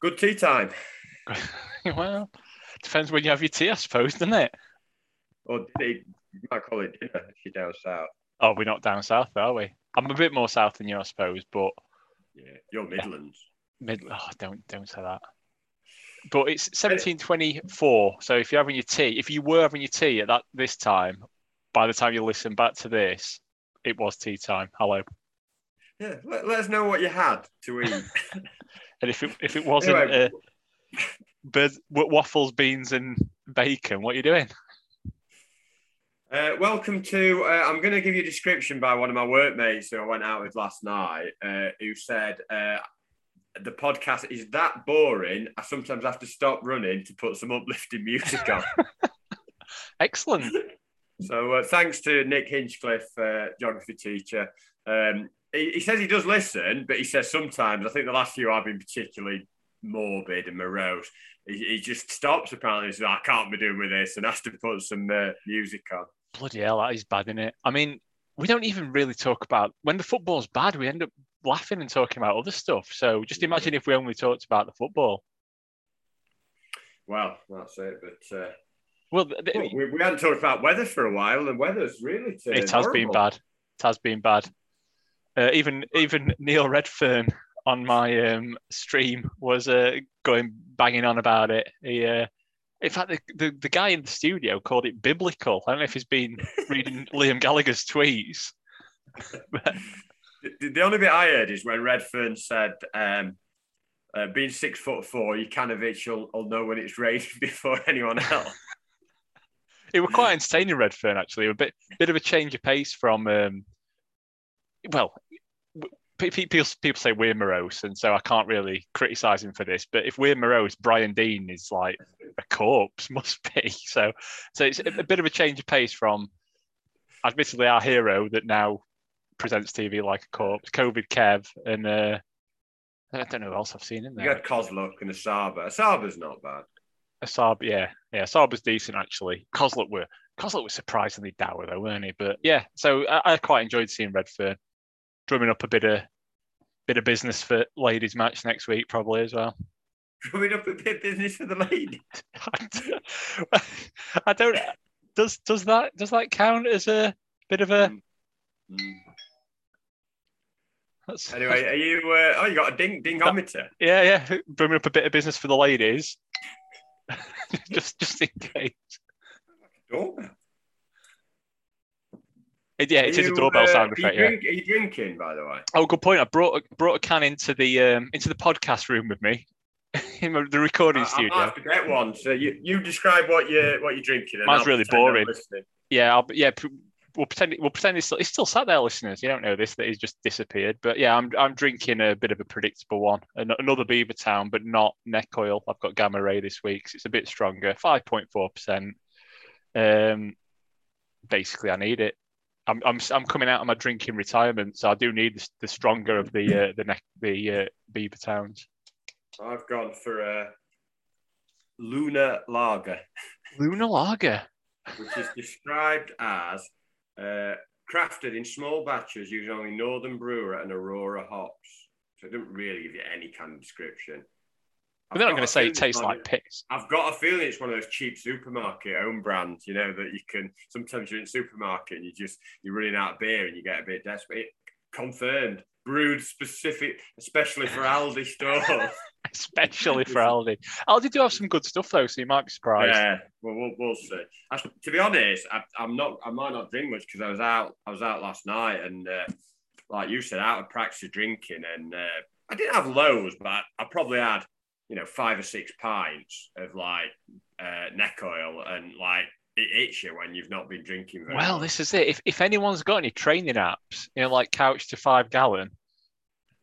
Good tea time. well, depends when you have your tea, I suppose, doesn't it? Or you might call it dinner if you're down south. Oh, we're not down south, are we? I'm a bit more south than you, I suppose, but Yeah, you're Midlands. mid. Oh, don't don't say that. But it's 1724. So if you're having your tea, if you were having your tea at that this time, by the time you listen back to this, it was tea time. Hello. Yeah, let, let us know what you had to eat. And if it if it wasn't Anyway. uh, bird, waffles, beans, and bacon, what are you doing? Uh, welcome to. Uh, I'm going to give you a description by one of my workmates who I went out with last night, uh, who said uh, the podcast is that boring. I sometimes have to stop running to put some uplifting music on. Excellent. so uh, thanks to Nick Hinchcliffe, uh, geography teacher. Um, he, he says he does listen, but he says sometimes. I think the last few I've been particularly morbid and morose. He, he just stops apparently. He says, "I can't be doing with this," and has to put some uh, music on. Bloody hell, that is bad, isn't it? I mean, we don't even really talk about when the football's bad. We end up laughing and talking about other stuff. So just imagine if we only talked about the football. Well, that's it. But uh, Well, th- th- Well, we, we hadn't talked about weather for a while, and weather's really it has been bad. It has been bad. Uh, even even Neil Redfern on my um, stream was uh, going banging on about it. He, uh, in fact, the, the the guy in the studio called it biblical. I don't know if he's been reading Liam Gallagher's tweets. The, the only bit I heard is when Redfern said, um, uh, "Being six foot four, Jokanovic will, will know when it's raining before anyone else." It was quite entertaining, Redfern. Actually, a bit bit of a change of pace from. Um, well, w- pe- pe- people people say we're morose, and so I can't really criticise him for this. But if we're morose, Brian Deane is like a corpse, must be. So, so it's a, a bit of a change of pace from, admittedly, our hero that now presents TV like a corpse, COVID Kev, and uh, I don't know who else I've seen in there. You got Kozluk and Asaba. Asaba's not bad. Asab, yeah, yeah, Asab was decent actually. Kozluk were Kozluk was surprisingly dour though, weren't he? But yeah, so I, I quite enjoyed seeing Redfern drumming up a bit of bit of business for ladies match next week probably as well. Coming up a bit of business for the ladies. I don't. Does does that does that count as a bit of a? Mm. That's, Anyway, are you? Uh, oh, you got a ding dingometer. yeah, yeah, drumming up a bit of business for the ladies, just just in case. Doorbell. Yeah, it is a doorbell uh, sound are you effect. Yeah. are you drinking, by the way? Oh, good point. I brought brought a can into the um, into the podcast room with me in the recording I, I studio. have to get one. So you, you describe what you what you're drinking. Mine's really boring. Yeah, I'll, yeah. We'll pretend we'll pretend it's still, it's still sat there, listeners. You don't know this that he's just disappeared. But yeah, I'm I'm drinking a bit of a predictable one, An- another Beavertown, but not neck oil. I've got Gamma Ray this week, 'cause it's a bit stronger, five point four percent. Um, basically, I need it. I'm I'm I'm coming out of my drinking retirement, so I do need the, the stronger of the uh, the neck the uh, Beavertowns. I've gone for a Luna Lager, Luna Lager. which is described as uh, crafted in small batches using only Northern Brewer and Aurora hops. So it doesn't really give you any kind of description. But they're not I've going to say it tastes like piss. I've got a feeling it's one of those cheap supermarket own brands, you know, that you can sometimes you're in supermarket and you just you're running out of beer and you get a bit desperate. Confirmed, brewed specific, especially for Aldi stores. especially for Aldi. Aldi do have some good stuff though, so you might be surprised. Yeah, well, we'll, we'll see. I, to be honest, I, I'm not. I might not drink much because I was out. I was out last night, and uh, like you said, out of practice of drinking, and uh, I didn't have loads, but I probably had, you know, five or six pints of like uh, neck oil, and like it hits you when you've not been drinking very Well, much. this is it. If if anyone's got any training apps, you know, like Couch to Five Gallon,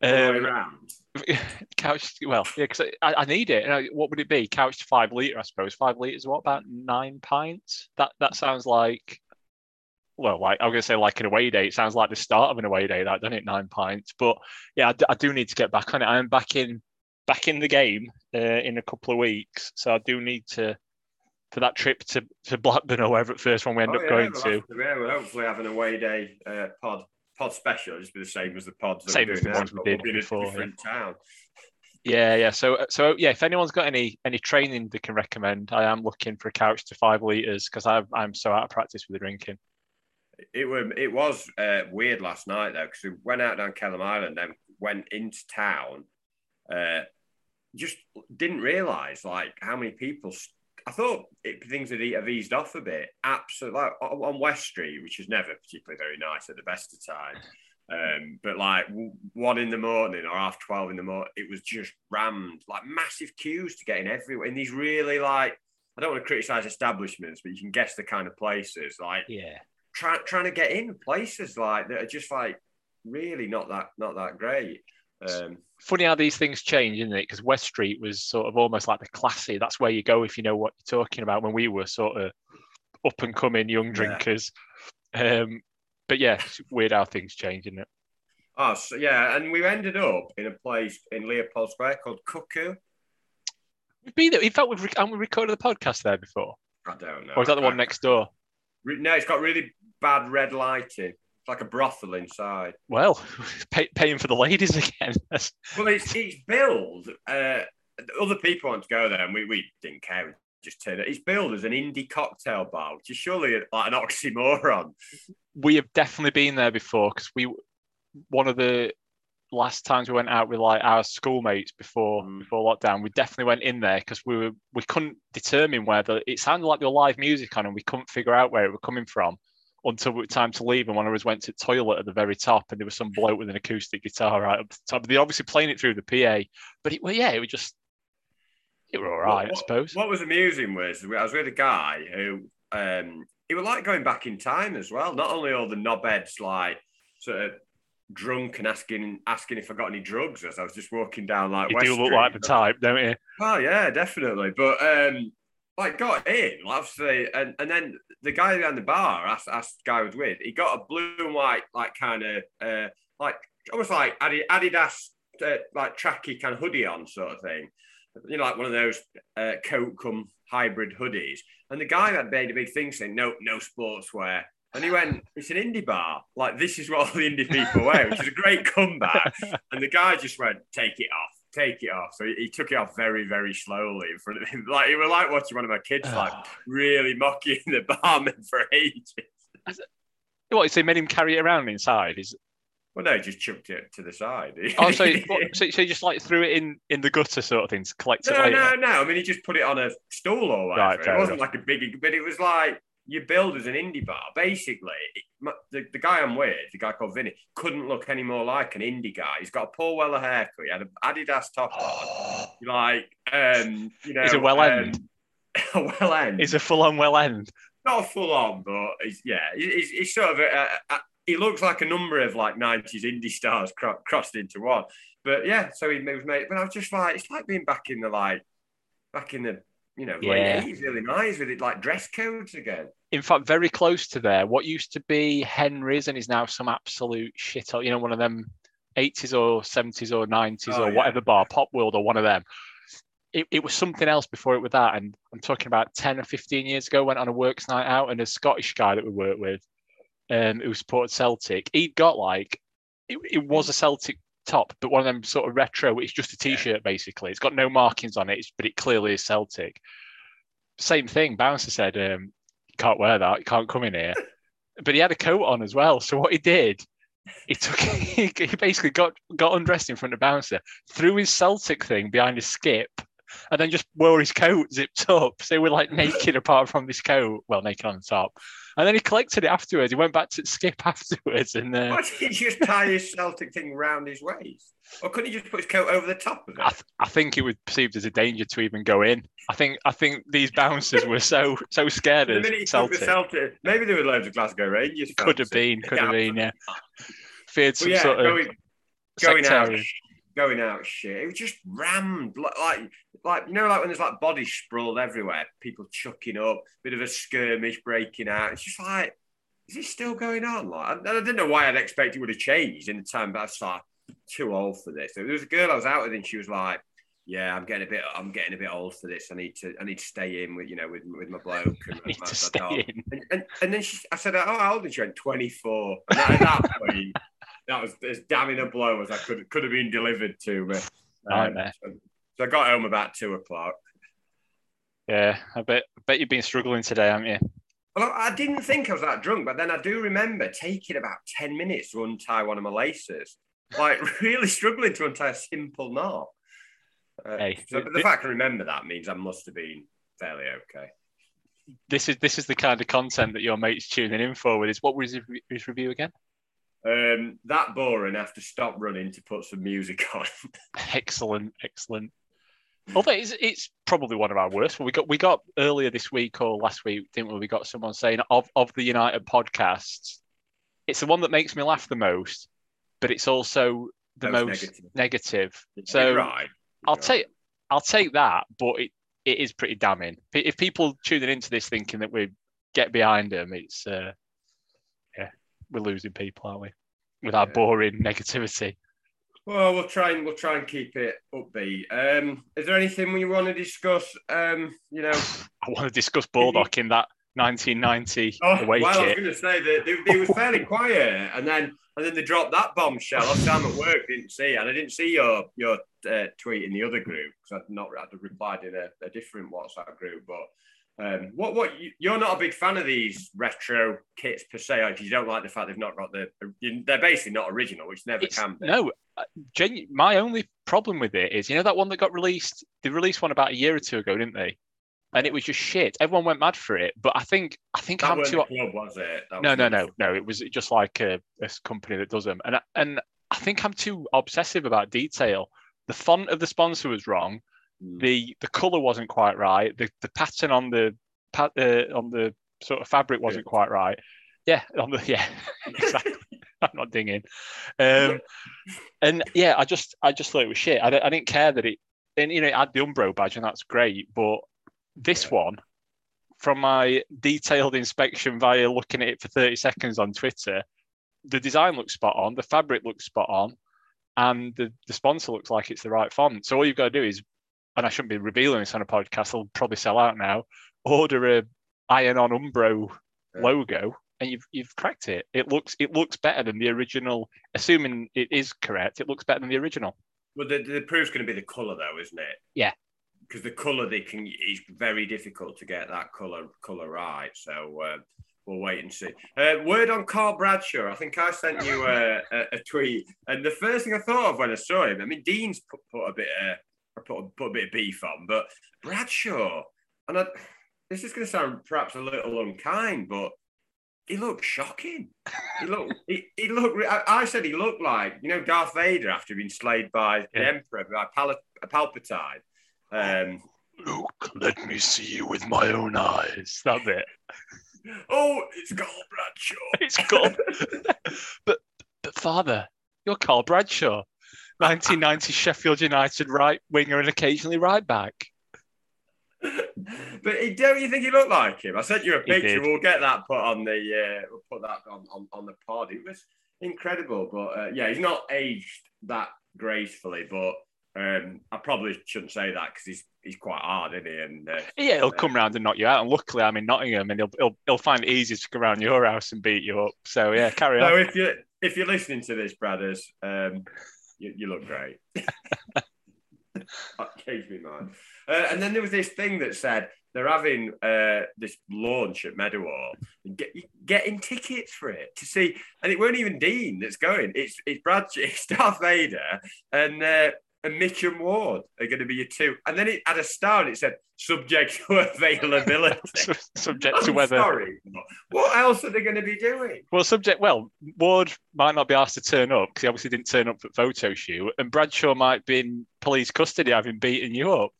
All the way um. Couch, well, yeah, because I, I need it. You know, What would it be? Couch to five liter, I suppose. Five liters, what about nine pints? That that sounds like, well, like I'm going to say like an away day. It sounds like the start of an away day. That doesn't it? Nine pints, but yeah, I, d- I do need to get back on it. I'm back in back in the game uh, in a couple of weeks, so I do need to for that trip to to Blackburn or wherever the first one we end Oh, up yeah, going we'll to. yeah, we'll hopefully have an away day uh, pod pod special. It'll just be the same as the pods. that Same as the now, ones we did we'll be in a before, yeah. different town. Yeah, yeah. So, so yeah. If anyone's got any any training they can recommend, I am looking for a couch to five liters because I'm I'm so out of practice with the drinking. It was it was uh, weird last night though because we went out down Kelham Island, then went into town. Uh, just didn't realise like how many people. St- I thought it, things had, have eased off a bit. Absolutely, like, on West Street, which is never particularly very nice at the best of times. Um, but like one in the morning or half twelve in the morning, it was just rammed, like massive queues to get in everywhere. In these really like, I don't want to criticize establishments, but you can guess the kind of places like, yeah, trying trying to get in places like that are just like really not that not that great. Um, Funny how these things change, isn't it? Because West Street was sort of almost like the classy. That's where you go if you know what you're talking about. When we were sort of up and coming young drinkers, yeah. um, but yeah, weird how things change, isn't it? Oh, so, yeah, and we ended up in a place in Leopold Square called Cuckoo. We've been there. In fact, we've haven't we recorded the podcast there before. I don't know. Or is that the one next door? No, it's got really bad red lighting. Like a brothel inside. Well, pay, paying for the ladies again. well, it's it's billed. Uh, other people want to go there, and we, we didn't care. We just turned it. It's billed as an indie cocktail bar, which is surely like an oxymoron. We have definitely been there before because we one of the last times we went out with like our schoolmates before mm. before lockdown, we definitely went in there because we were we couldn't determine whether it sounded like there were live music on and we couldn't figure out where it was coming from until it was time to leave. And one of us went to the toilet at the very top, and there was some bloke with an acoustic guitar right up the top. They're obviously playing it through the PA, but it well, yeah, it was just it were all right, what, I suppose. What was amusing was I was with a guy who um, it was like going back in time as well. Not only all the knobheads like sort of drunk and asking asking if I got any drugs as I was just walking down like you West do look Street. like the type, don't you? Oh yeah, definitely. But um like got in, obviously, and, and then the guy behind the bar asked asked the guy I was with, he got a blue and white like kind of uh like almost like Adidas uh, like tracky kind of hoodie on sort of thing. You know, like one of those uh, coat come hybrid hoodies. And the guy had made a big thing saying, no, no sportswear, and he went, it's an indie bar. Like, this is what all the indie people wear, which is a great comeback. And the guy just went, take it off, take it off. So he, he took it off very, very slowly in front of him. Like, it was like watching one of my kids, like, really mocking the barman for ages. What, so he made him carry it around inside? Is well, no, he just chucked it to the side. Oh, so, what, so, so he just like threw it in in the gutter sort of thing to collect no, it later? No, no, I mean, he just put it on a stool or whatever. Right, it wasn't enough. like a big, but it was like you build as an indie bar. Basically, the, the guy I'm with, the guy called Vinny, couldn't look any more like an indie guy. He's got a Paul Weller haircut. He had an Adidas top on. like, um, you know, he's a well end. Um, a well end. He's a full on well end. Not full on, but he's yeah, he's, he's sort of a, a, a, he looks like a number of like '90s indie stars cro- crossed into one. But yeah, so he was made. But I was just like, it's like being back in the like, back in the you know, yeah. late 80s, early 90s with it like dress codes again. In fact, very close to there. What used to be Henry's and is now some absolute shit, you know, one of them 80s or 70s or 90s oh, or yeah. whatever bar, Pop World or one of them. It, it was something else before it was that. And I'm talking about 10 or 15 years ago, went on a works night out and a Scottish guy that we worked with um, who supported Celtic, he'd got like, it, it was a Celtic top, but one of them sort of retro. It's just a t-shirt basically. It's got no markings on it, but it clearly is Celtic. Same thing. Bouncer said, um, can't wear that. You can't come in here." but he had a coat on as well. So what he did, he took he basically got got undressed in front of Bouncer, threw his Celtic thing behind his skip, and then just wore his coat zipped up. So we're like naked apart from this coat. Well, naked on the top. And then he collected it afterwards. He went back to skip afterwards. And uh, why did he just tie his Celtic thing round his waist? Or couldn't he just put his coat over the top of it? I, th- I think it was perceived as a danger to even go in. I think I think these bouncers were so so scared of Celtic. Celtic. Maybe there were loads of Glasgow Rangers. Could have been, could have been, yeah. Feared some yeah, sort of going, going out going out shit. It was just rammed like like you know like when there's like bodies sprawled everywhere, people chucking up, bit of a skirmish breaking out. It's just like, is it still going on? Like I, I didn't know why I'd expect it would have changed in the time, but I was like too old for this. There was a girl I was out with, and she was like. Yeah, I'm getting a bit. I'm getting a bit old for this. I need to. I need to stay in with you know with with my bloke and my, my dog. And, and, and, then she, I said, "Oh, how old is she?" Went 24. And at that point, that was as damning a blow as I could could have been delivered to me. Nightmare. Um, so, I got home about two o'clock. Yeah, I bet I bet you've been struggling today, haven't you? Well, I didn't think I was that drunk, but then I do remember taking about 10 minutes to untie one of my laces. Like, really struggling to untie a simple knot. Uh, Hey, so the fact I remember that means I must have been fairly okay. This is this is the kind of content that your mate's tuning in for. With his what was his, his review again? Um, that boring, I have to stop running to put some music on. Excellent, excellent. Although it's, it's probably one of our worst. We got we got earlier this week or last week, didn't we? We got someone saying of of the United podcasts, it's the one that makes me laugh the most, but it's also the Most most negative. negative. So right. I'll You're take I'll take that, but it, it is pretty damning. If- people tuning into this thinking that we get behind them, it's uh, yeah, we're losing people, aren't we? With our boring negativity. Well, we'll try and we'll try and keep it upbeat. Um, is there anything we want to discuss? Um, you know, I want to discuss Baldock in that 1990 oh, away well, I was going to say that they, they were fairly quiet, and then and then they dropped that bombshell. Obviously, I'm at work, didn't see, and I didn't see your your uh, tweet in the other group because I'd not I'd replied in a, a different WhatsApp group. But um, what what you, you're not a big fan of these retro kits per se, or you don't like the fact they've not got the they're basically not original, which never It's- can be. no, uh, genu- my only problem with it is, you know, that one that got released. They released one about a year or two ago, didn't they? And it was just shit. Everyone went mad for it. But I think I think That I'm too. club, was it? That No, was no, no, no. It was just like a, a company that does them, and I- and I think I'm too obsessive about detail. The font of the sponsor was wrong. Mm. The the color wasn't quite right. The the pattern on the uh, on the sort of fabric wasn't quite right. Yeah, on the yeah, exactly. I'm not dinging. Um, and yeah, I just I just thought it was shit. I, I didn't care that it and you know it had the Umbro badge and that's great, but this Yeah. one, from my detailed inspection via looking at it for 30 seconds on Twitter, the design looks spot on, the fabric looks spot on, and the, the sponsor looks like it's the right font. So all you've got to do is, and I shouldn't be revealing this on a podcast, it'll probably sell out now. Order a iron on Umbro Yeah. logo and you've you've cracked it. It looks it looks better than the original. Assuming it is correct, it looks better than the original. Well, the, the proof's going to be the colour, though, isn't it? Yeah. Because the colour they can, it's very difficult to get that colour colour right. So uh, we'll wait and see. Uh, word on Carl Bradshaw. I think I sent you a, a, a tweet, and the first thing I thought of when I saw him, I mean, Deane's put, put a bit of put, a- put a bit of beef on, but Bradshaw, and I, this is going to sound perhaps a little unkind, but he looked shocking. He looked. he, he looked. I, I said he looked like you know Darth Vader after being slayed by the Emperor by Pal- Palpatine. Um, Luke, let me see you with my own eyes. That's it. oh, it's Carl Bradshaw. It's called. but but father, you're Carl Bradshaw, 1990 Sheffield United right winger and occasionally right back. but he, don't you think he looked like him? I sent you a He picture. We'll get that put on the. Uh, we'll put that on, on, on the pod. It was incredible, but uh, yeah, he's not aged that gracefully. But um, I probably shouldn't say that because he's he's quite hard, isn't he? And uh, Yeah, he'll come round and knock you out. And luckily, I'm in Nottingham, and he'll he'll, he'll find it easy to go around your house and beat you up. So yeah, carry on. So if you if you're listening to this, brothers, um, you, you look great. that changed me mind. Uh, and then there was this thing that said they're having uh, this launch at Meadowhall, and get, getting tickets for it to see, and it weren't even Deane that's going. It's it's Brad, it's Darth Vader, and uh, and Mitch and Ward are going to be your two. And then it had a star, and it said subject to availability. subject to I'm whether. sorry, what else are they going to be doing? Well, subject. Well, Ward might not be asked to turn up because he obviously didn't turn up for photo shoot, and Bradshaw might be in police custody having beaten you up.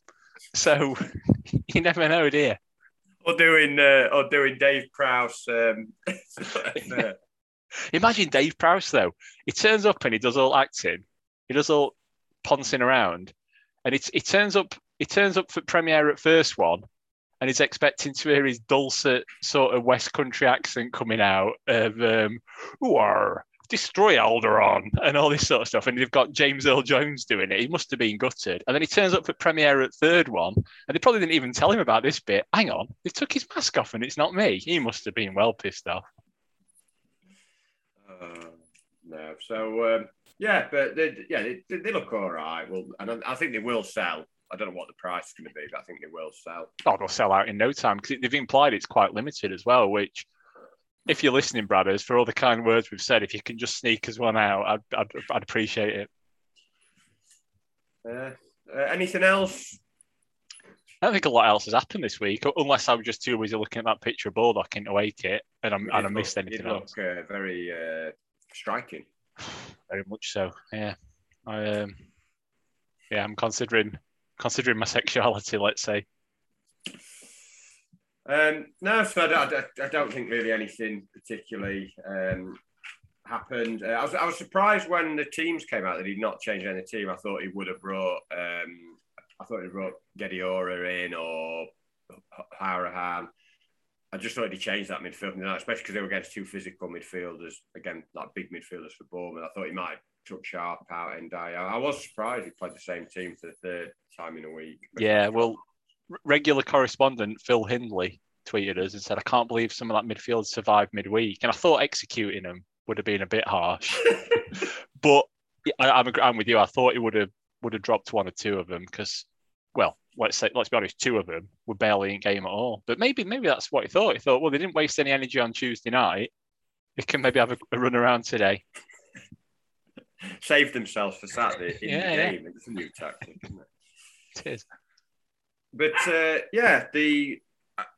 So you never know, dear. or doing uh, or doing Dave Prowse. Um, uh, Imagine Dave Prowse though. He turns up and he does all acting. He does all poncing around, and it he turns up. it turns up for premiere at first one, and he's expecting to hear his dulcet sort of West Country accent coming out of um, "Who are destroy Alderaan" and all this sort of stuff. And they've got James Earl Jones doing it. He must have been gutted. And then he turns up for premiere at third one, and they probably didn't even tell him about this bit. Hang on, they took his mask off, and it's not me. He must have been well pissed off. uh, no, so um, Yeah, but they, yeah, they, they look all right. Well, and I, I think they will sell. I don't know what the price is going to be, but I think they will sell. Oh, they'll sell out in no time because they've implied it's quite limited as well. Which, if you're listening, brothers, for all the kind words we've said, if you can just sneak us one out, I'd, I'd, I'd appreciate it. Uh, uh, anything else? I don't think a lot else has happened this week, unless I was just too busy looking at that picture of Baldock in away kit and, I'm, and I missed anything look, else. Uh, very uh, striking. Very much so. Yeah, I um, yeah, I'm considering considering my sexuality. Let's say. Um, no, so I don't, I don't think really anything particularly um, happened. Uh, I, was, I was surprised when the teams came out that he'd not changed any team. I thought he would have brought. Um, I thought he brought Gedi Ora in or Hourihane. I just thought he changed that midfield, especially because they were against two physical midfielders, again, like big midfielders for Bournemouth. I thought he might have took Sharp out and I, I was surprised he played the same team for the third time in a week. Yeah, well, regular correspondent Phil Hindley tweeted us and said, I can't believe some of that midfield survived midweek. And I thought executing them would have been a bit harsh. but I, I'm, I'm with you. I thought he would have would have dropped one or two of them because, well, let's say let's be honest, two of them were barely in game at all. But maybe maybe that's what he thought. He thought, well, they didn't waste any energy on Tuesday night. They can maybe have a, a run around today. Save themselves for Saturday in Yeah, the yeah. It's a new tactic, isn't it? It is. But uh, yeah, the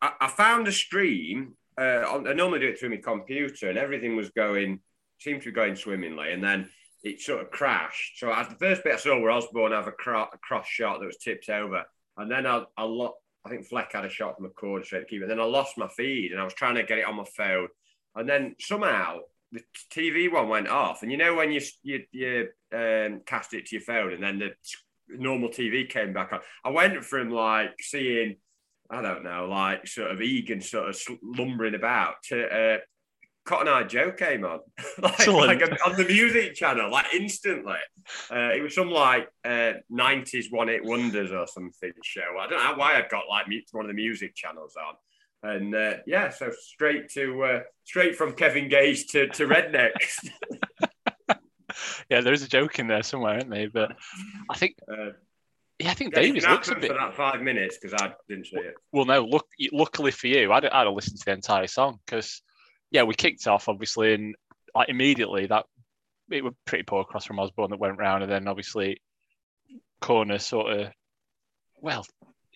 I, I found a stream. Uh, I normally do it through my computer, and everything was going seemed to be going swimmingly, and then it sort of crashed. So at the first bit I saw where Osborn have a, cro- a cross shot that was tipped over, and then I, I I think Fleck had a shot from the corner straight to keep it. Then I lost my feed, and I was trying to get it on my phone, and then somehow the TV one went off. And you know when you you, you um, cast it to your phone, and then the normal TV came back on. I went from like seeing, I don't know, like sort of Egan sort of lumbering about to uh, Cotton Eye Joe came on, like, like on the music channel, like instantly. Uh, it was some like uh, 90s one hit wonders or something show. I don't know why I got like one of the music channels on. And uh, yeah, so straight to uh, straight from Kevin Gage to, to Rednex. Yeah, there's a joke in there somewhere, isn't there? But I think, Uh, yeah, I think Davies looks a bit. for that five minutes because I didn't see it. Well, no, look, luckily for you, I'd, I'd have listened to the entire song because, yeah, we kicked off obviously, and like immediately that it was pretty poor cross from Osborn that went round, and then obviously corner sort of. Well,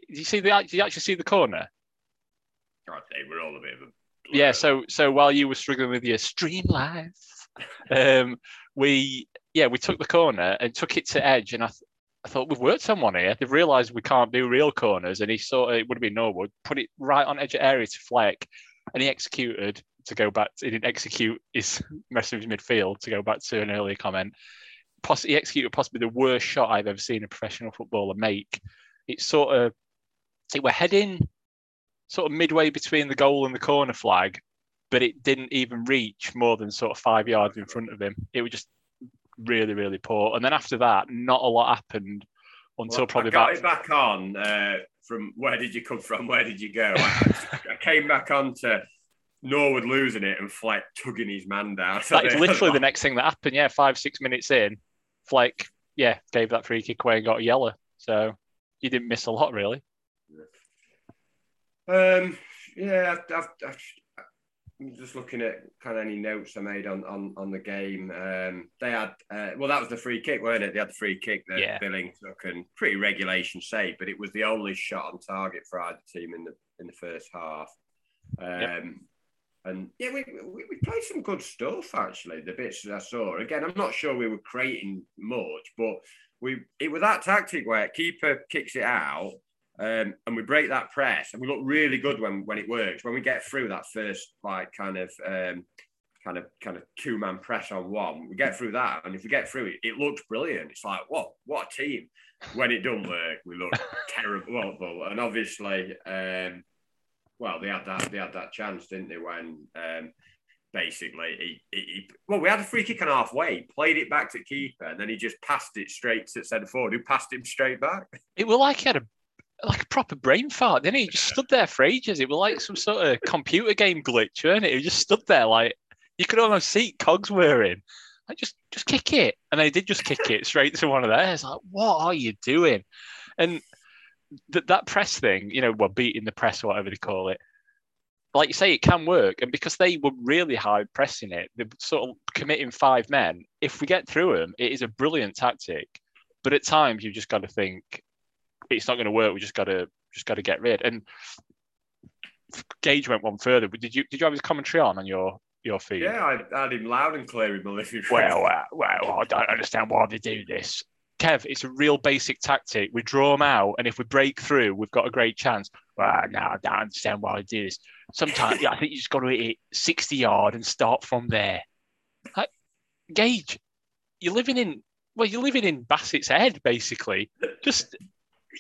did you see the? Did you actually see the corner? God, they were all a bit of a. Yeah. So so while you were struggling with your stream life, um, we yeah we took the corner and took it to edge, and I. Th- I thought we've worked on one here. They've realised we can't do real corners, and he sort of it would have been Norwood put it right on edge of area to Fleck, and he executed to go back. he didn't execute his message midfield to go back to an earlier comment. Poss- he executed possibly the worst shot I've ever seen a professional footballer make. It's sort of it were heading sort of midway between the goal and the corner flag, but it didn't even reach more than sort of five yards in front of him. It was just really, really poor. And then after that, not a lot happened until Well, probably I got about it back on uh, from where did you come from? Where did you go? I, I came back on to Norwood losing it and Fleck tugging his man down. that is literally the next thing that happened. Yeah, five, six minutes in, Fleck, yeah, gave that free kick away and got a yellow. So you didn't miss a lot, really. Um, yeah, I've, I've, I've, I'm just looking at kind of any notes I made on on, on the game. Um, they had uh, well, that was the free kick, weren't it? They had the free kick that Yeah. Billing took and pretty regulation save, but it was the only shot on target for either team in the in the first half. Um, Yep. And yeah, we, we we played some good stuff actually. The bits that I saw. Again, I'm not sure we were creating much, but we it was that tactic where keeper kicks it out um, and we break that press, and we look really good when when it works. When we get through that first like kind of um, kind of kind of two man press on one, we get through that, and if we get through it, it looks brilliant. It's like what what a team. When it don't work, we look terrible. And obviously, um, well, they had that they had that chance, didn't they? When um, basically he, he, he well, we had a free kick on halfway, played it back to keeper, and then he just passed it straight to centre forward, who passed him straight back. It was like he had a like a proper brain fart, didn't he? He just stood there for ages. It was like some sort of computer game glitch, weren't it? He just stood there like you could almost see cogs whirring. Like just just kick it, and they did just kick it straight to one of theirs. Like, what are you doing? And that that press thing, you know, well, beating the press or whatever they call it. Like you say, it can work, and because they were really high pressing it, they're sort of committing five men. If we get through them, it is a brilliant tactic. But at times, you've just got to think it's not going to work. We just got to just got to get rid. And Gage went one further. But did you did you have his commentary on on your your feed? Yeah, I had him loud and clear in my living room. Well, uh, well, I don't understand why they do this. Kev, it's a real basic tactic. We draw them out, and if we break through, we've got a great chance. Well, no, I don't understand why I do this. Sometimes, yeah, I think you just got to hit it 60 yard and start from there. Like, Gage, you're living in, well, you're living in Bassett's head, basically. Just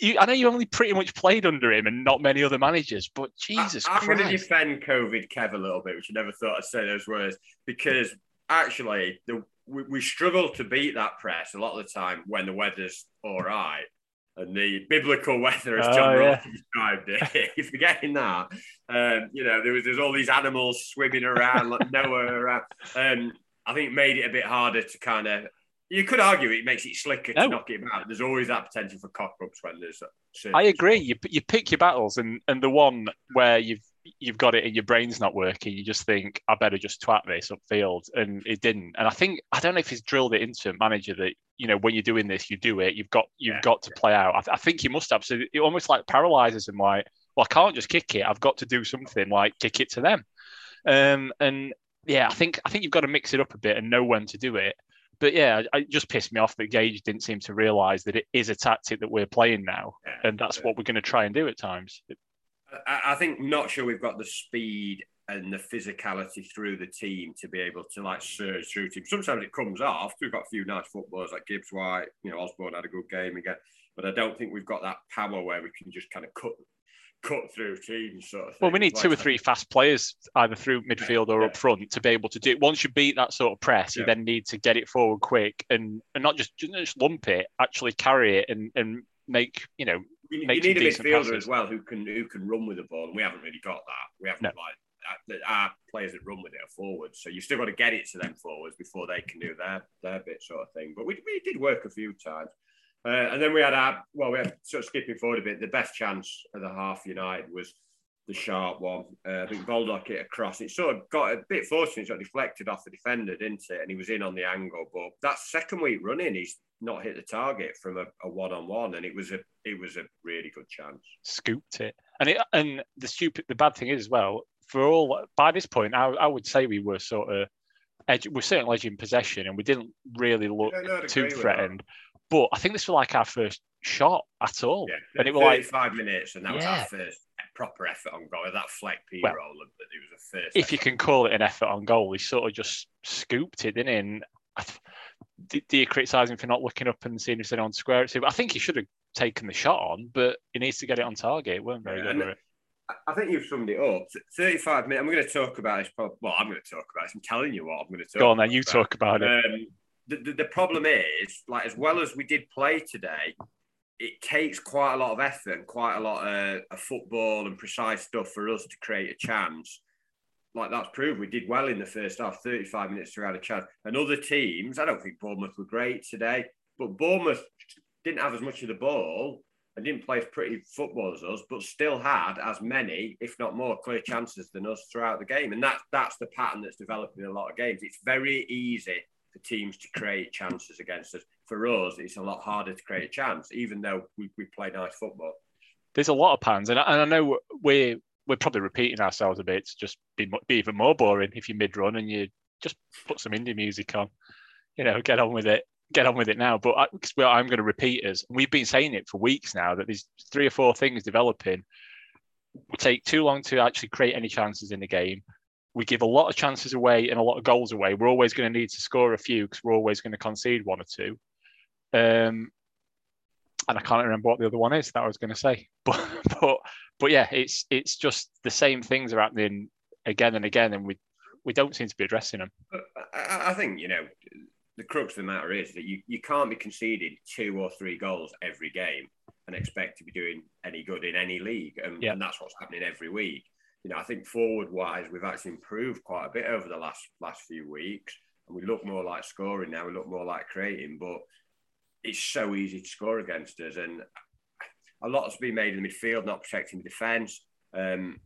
you, I know you only pretty much played under him and not many other managers, but Jesus I, am going to defend COVID Kev a little bit, which I never thought I'd say those words, because actually the, we, we struggle to beat that press a lot of the time when the weather's all right. And the biblical weather, as John oh, yeah. described it, you're forgetting that. Um, you know, there was there's all these animals swimming around, like Noah around. Um, I think it made it a bit harder to kind of you could argue it makes it slicker to knock it out. There's always that potential for cock ups when there's. I agree. You you pick your battles, and and the one where you've you've got it and your brain's not working, you just think I better just twat this upfield, and it didn't. And I think I don't know if he's drilled it into a manager that you know when you're doing this, you do it. You've got you've yeah, got to play out. I, th- I, think he must have. So it almost like paralyzes him. Like, well, I can't just kick it. I've got to do something like kick it to them. Um, and yeah, I think I think you've got to mix it up a bit and know when to do it but yeah, it just pissed me off that Gage didn't seem to realise that it is a tactic that we're playing now, yeah, and that's yeah. what we're going to try and do at times. I think not sure we've got the speed and the physicality through the team to be able to like surge through teams. Sometimes it comes off. We've got a few nice footballers like Gibbs White, you know, Osborn had a good game again, but I don't think we've got that power where we can just kind of cut cut through teams sort of. Well, we need two or three fast players either through midfield or yeah. up front to be able to do it. Once you beat that sort of press, yeah. you then need to get it forward quick and, and not just just lump it, actually carry it and, and make you know. You, you need a midfielder passes. as well who can who can run with the ball, and we haven't really got that. We haven't no. like our players that run with it are forwards, so you've still got to get it to them forwards before they can do their their bit sort of thing. But we, we did work a few times. Uh, and then we had our, well, we had sort of skipping forward a bit. The best chance of the half United was the sharp one. Uh, I think Baldock hit across. It sort of got a bit fortunate, it sort of deflected off the defender, didn't it? And he was in on the angle. But that second week running, he's not hit the target from a, one on one, and it was a it was a really good chance. Scooped it, and it and the stupid the bad thing is as well for all by this point, I, I would say we were sort of edge, we're certainly edging possession, and we didn't really look yeah, no, too threatened. But I think this was like our first shot at all. Yeah, and it was like five minutes, and that was our first proper effort on goal. That Fleck P well, roll, but it was a first. If you can call it an effort on goal, he sort of just scooped it, didn't he? Do, do you criticise him for not looking up and seeing if anyone square it? I think he should have taken the shot on, but he needs to get it on target. It weren't very yeah, good. I think you've summed it up. 35 minutes. I'm going to talk about this. Well, I'm going to talk about this. I'm telling you what I'm going to talk about. Go on then, you about. talk about it. Um, the, the, the problem is, like, as well as we did play today, it takes quite a lot of effort and quite a lot of, of, football and precise stuff for us to create a chance. Like that's proved, we did well in the first half, 35 minutes to have a chance. And other teams, I don't think Bournemouth were great today, but Bournemouth didn't have as much of the ball and didn't play as pretty football as us, but still had as many, if not more, clear chances than us throughout the game. And that, that's the pattern that's developed in a lot of games. It's very easy for teams to create chances against us. For us, it's a lot harder to create a chance, even though we, we play nice football. There's a lot of pans, and I, and I know we're we're probably repeating ourselves a bit to just be, be even more boring if you mid run and you just put some indie music on, you know, get on with it, get on with it now. But I, well, I'm going to repeat us. We've been saying it for weeks now that these three or four things developing. We take too long to actually create any chances in the game we give a lot of chances away and a lot of goals away. We're always going to need to score a few because we're always going to concede one or two. Um, and I can't remember what the other one is that I was going to say, but but but yeah, it's it's just the same things are happening again and again, and we we don't seem to be addressing them. I, I think you know the crux of the matter is that you, you can't be conceding two or three goals every game and expect to be doing any good in any league, and, yeah. and that's what's happening every week you know, I think forward wise, we've actually improved quite a bit over the last last few weeks. and we look more like scoring now. We look more like creating, but it's so easy to score against us, and a lot has been made in the midfield, not protecting the defence. Um,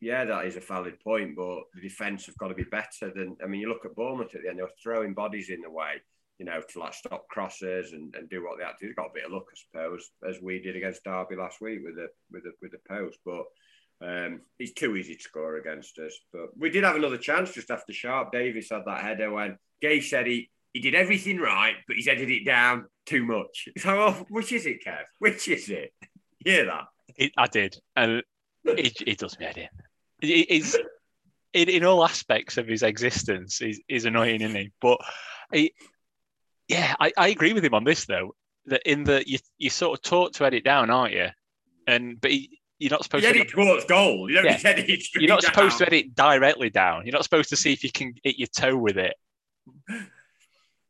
yeah, that is a valid point, but the defence have got to be better than. I mean, you look at Bournemouth at the end; they were throwing bodies in the way, you know, to like stop crosses and, and do what they had to. They've got a bit of luck, I suppose, as we did against Derby last week with the with the with the post. But um, it's too easy to score against us. But we did have another chance just after Sharp. Davis had that header when Gay said he he did everything right, but he's edited it down too much. So, oh, which is it, Kev? Which is it? You hear that? It, I did, and it, it does me head in. It is in, in all aspects of his existence. He's, he's annoying, isn't he? But he, yeah, I, I agree with him on this though. That in the you you sort of taught to edit down, aren't you? And but he, you're not supposed You to edit towards goal. You don't yeah. just edit you're not supposed to edit directly down. You're not supposed to see if you can hit your toe with it.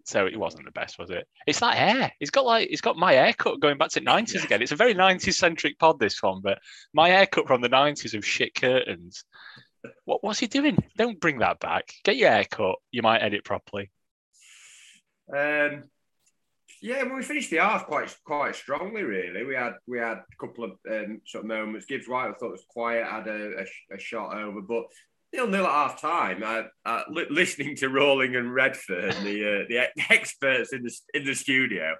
So it wasn't the best, was it? It's that hair. He's got like he's got my haircut going back to nineties Yeah. again. It's a very nineties centric pod this one, but my haircut from the nineties of shit curtains. What what's he doing? Don't bring that back. Get your haircut. You might edit properly. Um, yeah, well, we finished the half quite quite strongly. Really, we had we had a couple of um, sort of moments. Gibbs White, I thought was quiet, had a, a, a shot over, but nil nil at half time. Uh, uh, li- listening to Rawling and Redfern, the uh, the experts in the in the studio,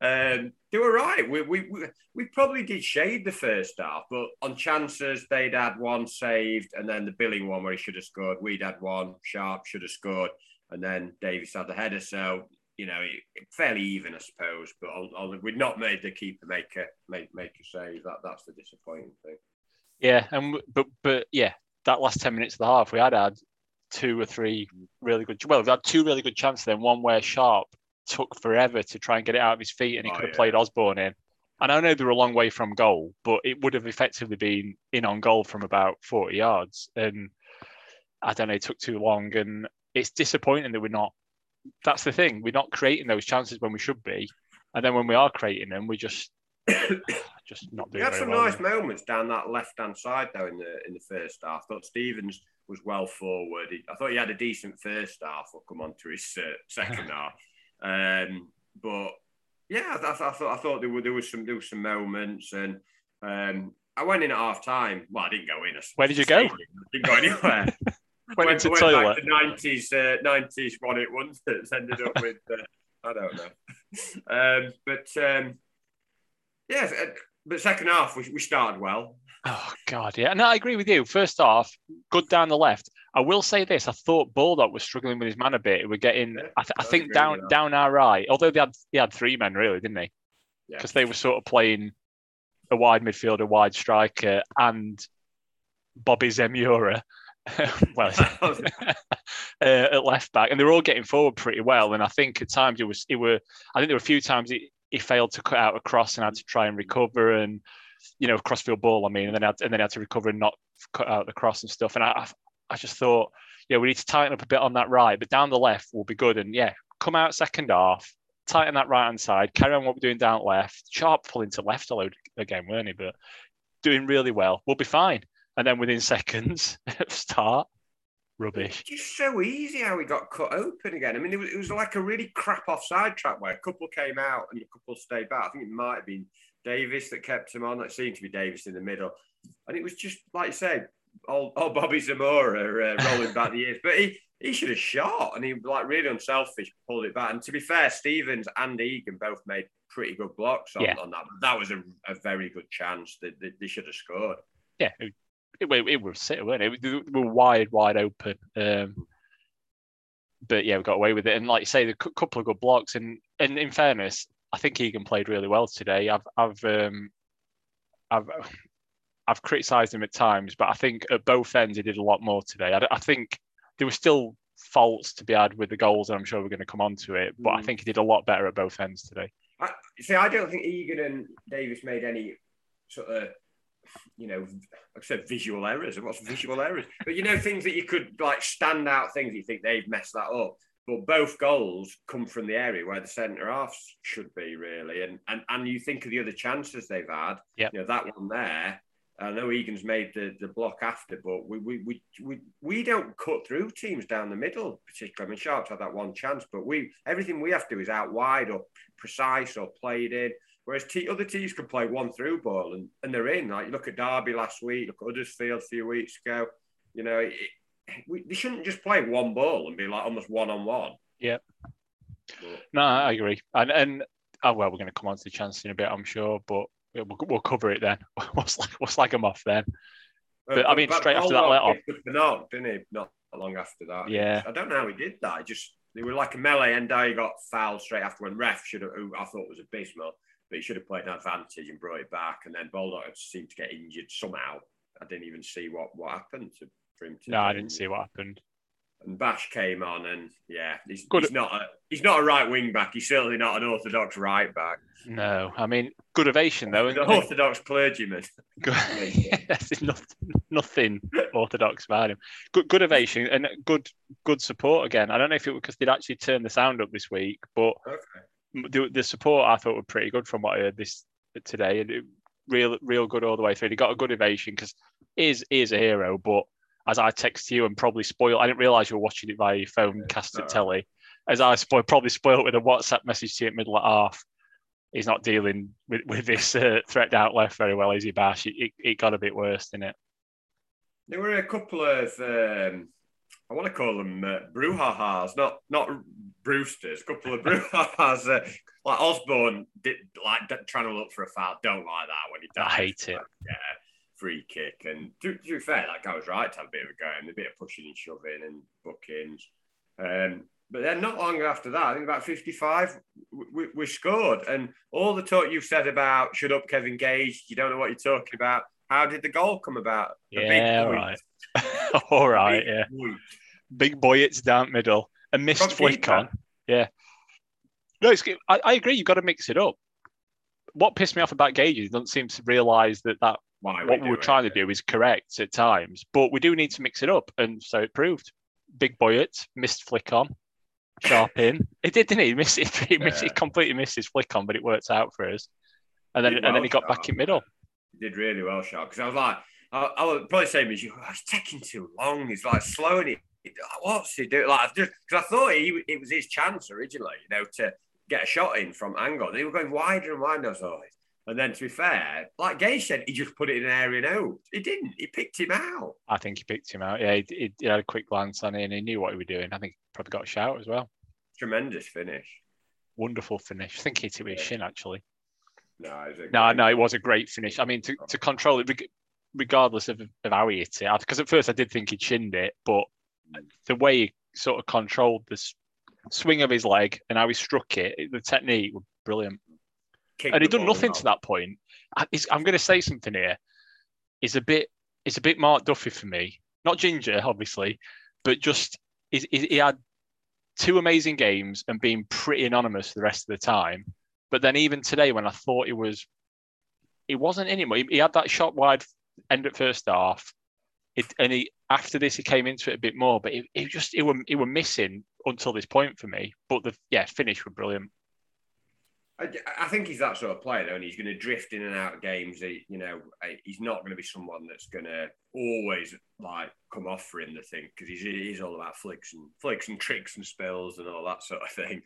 um, they were right. We, we we probably did shade the first half, but on chances they'd had one saved, and then the Billing one where he should have scored. We'd had one. Sharp should have scored, and then Davis had the header. So you know, fairly even, I suppose. But we'd not made the keeper make a make make a save. That that's the disappointing thing. Yeah, and but but yeah, that last ten minutes of the half, we had had two or three really good. Well, we had two really good chances. Then one where Sharp took forever to try and get it out of his feet, and he Oh, could have yeah. played Osborn in. And I know they were a long way from goal, but it would have effectively been in on goal from about forty yards. And I don't know, it took too long, and it's disappointing that we're not. That's the thing. We're not creating those chances when we should be, and then when we are creating them, we just just not doing. We had some well. nice moments down that left hand side though in the in the first half. I thought Stevens was well forward. He, I thought he had a decent first half. We'll come on to his uh, second half. Um, but yeah, I, I thought I thought there were there was some there was some moments and um, I went in at half time. Well, I didn't go in. I Where did you go? I didn't go anywhere. Went into went toilet. The nineties, uh, nineties one it once that's ended up with. Uh, I don't know, um, but um, yeah. But second half, we, we started well. Oh God, yeah. No, I agree with you. First half, good down the left. I will say this: I thought Baldock was struggling with his man a bit. We're getting, Yeah, I, th- I think down down our right. Although they had he had three men really, didn't he? Yeah. Because they were sort of playing a wide midfielder, wide striker, and Bobby Zamora. well, uh, at left back, and they were all getting forward pretty well. And I think at times it was it were I think there were a few times he, he failed to cut out a cross and had to try and recover and you know crossfield ball. I mean, and then had, and then had to recover and not cut out the cross and stuff. And I I, just thought yeah we need to tighten up a bit on that right, but down the left will be good. And yeah, come out second half. Tighten that right hand side. Carry on what we're doing down left. Sharp pulling to left a load again, weren't he? But doing really well. We'll be fine. And then within seconds start, rubbish. Just so easy how we got cut open again. I mean, it was, it was like a really crap offside trap where a couple came out and a couple stayed back. I think it might have been Davis that kept him on. It seemed to be Davis in the middle. And it was just, like you said, old, old Bobby Zamora uh, rolling back the years. But he, he should have shot and he, like, really unselfish, pulled it back. And to be fair, Stevens and Egan both made pretty good blocks on, Yeah. on that. That was a, a very good chance that they, they should have scored. yeah, it, it, it was sit, weren't it? We were wide, wide open. Um, but yeah, we got away with it. And like you say, the cou- couple of good blocks. And and in fairness, I think Egan played really well today. I've I've um, I've I've criticised him at times, but I think at both ends he did a lot more today. I, I think there were still faults to be had with the goals, and I'm sure we're going to come on to it. But I Mm. think he did a lot better at both ends today. I, see, I don't think Egan and Davis made any sort of, you know, like I said, visual errors. What's visual errors? But you know, things that you could like stand out things that you think they've messed that up. But both goals come from the area where the centre halves should be, really. And and and you think of the other chances they've had. Yep. You know, that one there. I know Egan's made the, the block after, but we, we we we we don't cut through teams down the middle, particularly. I mean, Sharps had that one chance, but we everything we have to do is out wide or precise or played in. Whereas te- other teams can play one through ball and, and they're in. Like you look at Derby last week, look at Huddersfield a few weeks ago. You know, it, we, they shouldn't just play one ball and be like almost one on one. Yeah. No, I agree. And and oh, well, we're going to come on to the chance in a bit, I'm sure, but we'll, we'll cover it then. what's like what's like them off then? But, I mean, straight after that let off. Not, didn't he? Not long after that. Yeah. I don't know how he did that. He just they were like a melee, and he got fouled straight after when ref should have, who I thought was abysmal, but he should have played an advantage and brought it back. And then Baldock seemed to get injured somehow. I didn't even see what what happened to for him. To no, I didn't see what happened. And Bash came on, and yeah, he's, he's not a he's not a right wing back. He's certainly not an orthodox right back. No, I mean good ovation though. An orthodox clergyman. Good, nothing, nothing orthodox about him. Good, good ovation and good, good support again. I don't know if it was because they'd actually turned the sound up this week, but okay. The, the support I thought were pretty good from what I heard this today, and it, real, real good all the way through. He got a good ovation because is is a hero, but as I text you and probably spoil, I didn't realize you were watching it via your phone, yeah, cast at telly. As I spoil, probably spoiled with a WhatsApp message to you at middle of half he's not dealing with, with this uh, threat out left very well, is he, Bash? It, it, it, got a bit worse, didn't it? There were a couple of, um, I want to call them uh, brouhahas, not not Brewsters. A couple of brouhahas. Uh, like Osborn did, like trying to look for a foul. Don't like that when he does. I hate it. yeah, free kick. And to, to, be fair, that guy was right to have a bit of a game, a bit of pushing and shoving and bookings. Um, but then not long after that, I think about 55, we, we, scored. And all the talk you've said about shut up, Kevin Gage, you don't know what you're talking about. How did the goal come about? Yeah, right. all right, big yeah. Boy. Big boy, it's down middle. A missed flick on. Yeah. No, it's, I, I agree. You've got to mix it up. What pissed me off about Gage is he doesn't seem to realise that, that Why what we were trying to do is correct at times, but we do need to mix it up. And so it proved. Big Boyett, missed flick on sharp in. It did, didn't he? He missed it. He, missed, yeah. he completely missed his flick on, but it worked out for us. And then, well, and then he got Sharp. back in middle. He did really well, Sharp. Because I was like, I, I was probably saying, "Is you, oh, it's taking too long. He's like slowing it. What's he doing? Like, just because I thought he, it was his chance originally, you know, to get a shot in from angle. They were going wider and wider. I was like, and then to be fair, like Gay said, he just put it in an area and out. He didn't. He picked him out. I think he picked him out. Yeah, he, he, had a quick glance on it and he knew what he was doing. I think he probably got a shout as well. Tremendous finish. Wonderful finish. I think he hit it with his shin actually. No, no, no, it was a great finish. I mean, to, to control it, regardless of, of how he hit it, because at first I did think he chinned it, but the way he sort of controlled the swing of his leg and how he struck it, the technique was brilliant. and he'd done nothing to that point. I, am going to say something here. It's a bit, it's a bit Mark Duffy for me. Not Ginger, obviously, but just he had two amazing games and being pretty anonymous the rest of the time. But then even today, when I thought it was, it wasn't anymore. He, he had that shot wide end at first half, it, and he after this he came into it a bit more. But it, it just it were it were missing until this point for me. But the yeah finish were brilliant. I, I think he's that sort of player, though, and he's going to drift in and out of games. He, you know, he's not going to be someone that's going to always like come off for him. The thing because he's he's all about flicks and flicks and tricks and spills and all that sort of thing.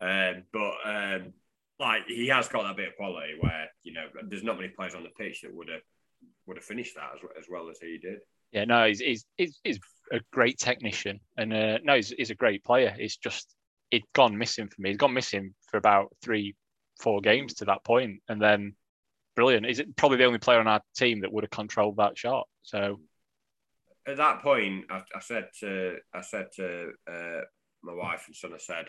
Um, but um, like he has got that bit of quality where you know there's not many players on the pitch that would have would have finished that as, as well as he did. Yeah, no, he's he's he's, he's a great technician, and uh, no, he's, he's a great player. It's just he'd gone missing for me. He's gone missing for about three, four games to that point, and then brilliant. Is it probably the only player on our team that would have controlled that shot? So at that point, I, I said to I said to uh, my wife and son, I said,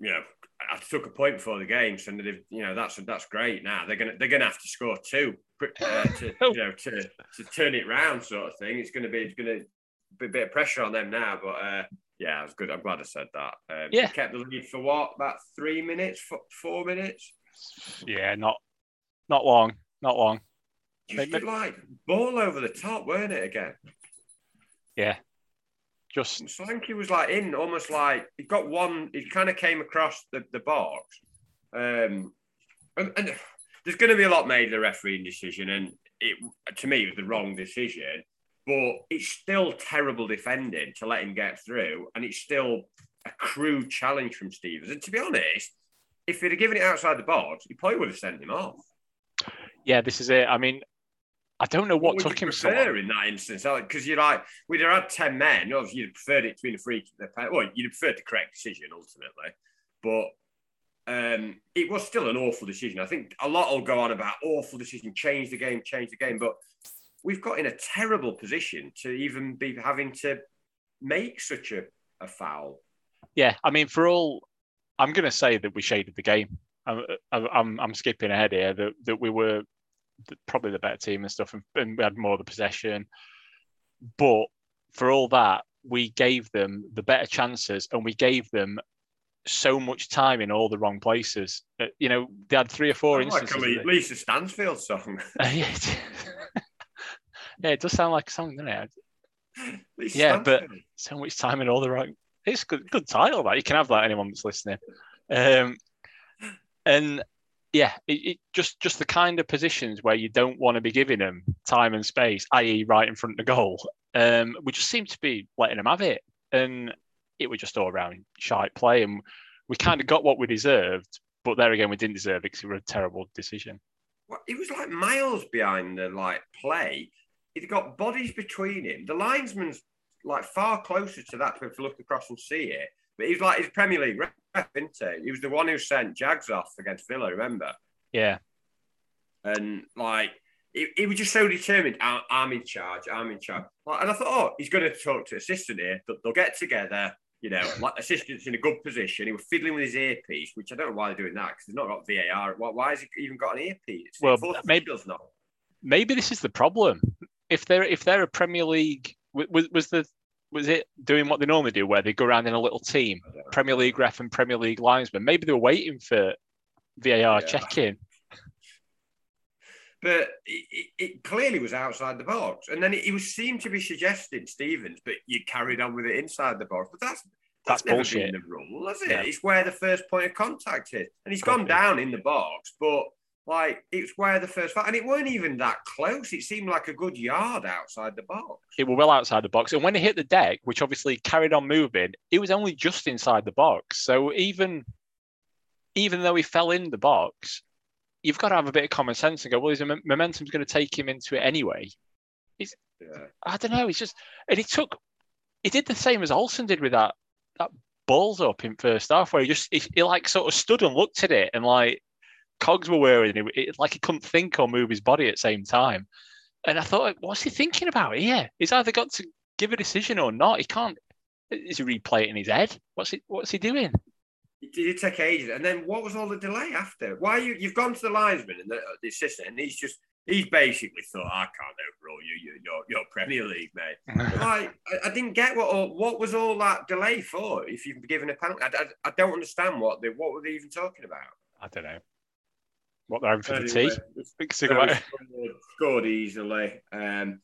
you know, I took a point before the game, so they've you know that's that's great. Now they're gonna they're gonna have to score two uh, to you know to, to turn it round, sort of thing. It's gonna be it's gonna be a bit of pressure on them now, but uh, yeah, it's good. I'm glad I said that. Um, yeah, kept the lead for what about three minutes, four minutes? Yeah, not not long, not long. Just they, like ball over the top, weren't it again? Yeah, just I think he was like in almost like he got one. He kind of came across the, the box, um, and, and there's going to be a lot made of the refereeing decision, and it to me it was the wrong decision. But it's still terrible defending to let him get through, and it's still a crude challenge from Stevens. And to be honest, if he'd have given it outside the box, he probably would have sent him off. Yeah, this is it. I mean, I don't know what, what took him so long. in that instance because you're like we'd have had ten men. Obviously, you'd have preferred it to be a free kick. Well, you'd have preferred the correct decision ultimately, but um, it was still an awful decision. I think a lot will go on about awful decision, change the game, change the game, but we've got in a terrible position to even be having to make such a, a foul. Yeah, I mean, for all, I'm going to say that we shaded the game. I'm, I'm, I'm skipping ahead here. That, that we were probably the better team and stuff, and, and we had more of the possession. But for all that, we gave them the better chances, and we gave them so much time in all the wrong places. Uh, you know, they had three or four instances. Like a Lisa Stansfield song. Yeah, it does sound like something, doesn't it? Lisa yeah, but so much time in all the wrong. It's good, good title. That you can have that. Anyone that's listening, um, and yeah, it, it, just just the kind of positions where you don't want to be giving them time and space, i.e., right in front of the goal. Um, we just seem to be letting them have it, and it was just all around shy play, and we kind of got what we deserved. But there again, we didn't deserve it because it was a terrible decision. Well, it was like miles behind the like play. He'd got bodies between him. The linesman's like far closer to that to look across and see it. But he's like his Premier League ref, isn't he? He was the one who sent Jags off against Villa, remember? Yeah. And like he, he was just so determined. I'm in charge. I'm in charge. And I thought, oh, he's going to talk to assistant here. But they'll get together. You know, like assistant's in a good position. He was fiddling with his earpiece, which I don't know why they're doing that because he's not got VAR. Why, why has he even got an earpiece? Well, maybe does not. Maybe this is the problem. If they're if they're a Premier League, was was the was it doing what they normally do, where they go around in a little team, Premier League ref and Premier League linesman? Maybe they were waiting for VAR yeah. check-in. But it, it, clearly was outside the box, and then it, it, was seemed to be suggesting Stevens, but you carried on with it inside the box. But that's that's, that's never bullshit. been the rule, has it? Yeah. It's where the first point of contact is, and he's gone down in the box, but like it's where the first and it weren't even that close. It seemed like a good yard outside the box. It was well outside the box, and when it hit the deck, which obviously carried on moving, it was only just inside the box. So even even though he fell in the box, you've got to have a bit of common sense and go, well, his momentum's going to take him into it anyway. He's, yeah. I don't know. He's just, and he took, he did the same as Olsen did with that that balls up in first half, where he just he, he like sort of stood and looked at it and like cogs were wearing him. It, like he couldn't think or move his body at the same time. And I thought, what's he thinking about here? He's either got to give a decision or not. He can't. Is he replaying in his head? What's he What's he doing? It did take ages, and then what was all the delay after? Why you you've gone to the linesman and the, uh, the assistant, and he's just he's basically thought, I can't overrule you, you you're, you're Premier League, mate. like, I, I, didn't get what all, what was all that delay for. If you've given a penalty, I, I, I don't understand what they what were they even talking about. I don't know what they're having for anyway, the tea. Scored, scored easily. Um,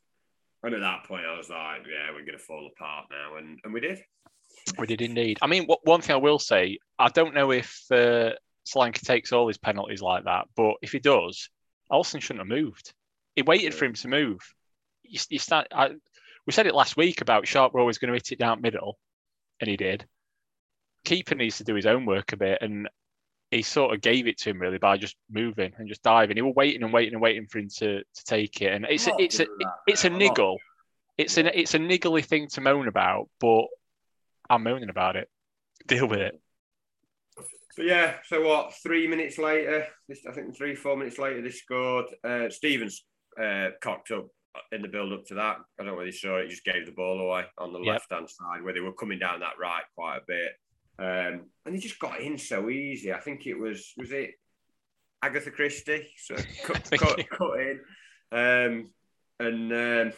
and at that point, I was like, yeah, we're going to fall apart now. And, and we did. We did indeed. I mean, what, one thing I will say, I don't know if uh, Solanke takes all his penalties like that, but if he does, Olsen shouldn't have moved. He waited for him to move. You, you start, I, we said it last week about Sharp were always going to hit it down middle, and he did. Keeper needs to do his own work a bit, and he sort of gave it to him really by just moving and just diving. He was waiting and waiting and waiting for him to, to take it, and it's a, it's a it's a niggle. It's an it's a niggly thing to moan about, but I'm moaning about it. Deal with it. But yeah, so what? Three minutes later, this, I think three four minutes later, they scored. Uh, Stevens uh, cocked up in the build up to that. I don't know whether you saw it. He just gave the ball away on the yep. left hand side where they were coming down that right quite a bit. Um, and he just got in so easy. I think it was was it Agatha Christie, so cut, cut, cut, in, um, and um,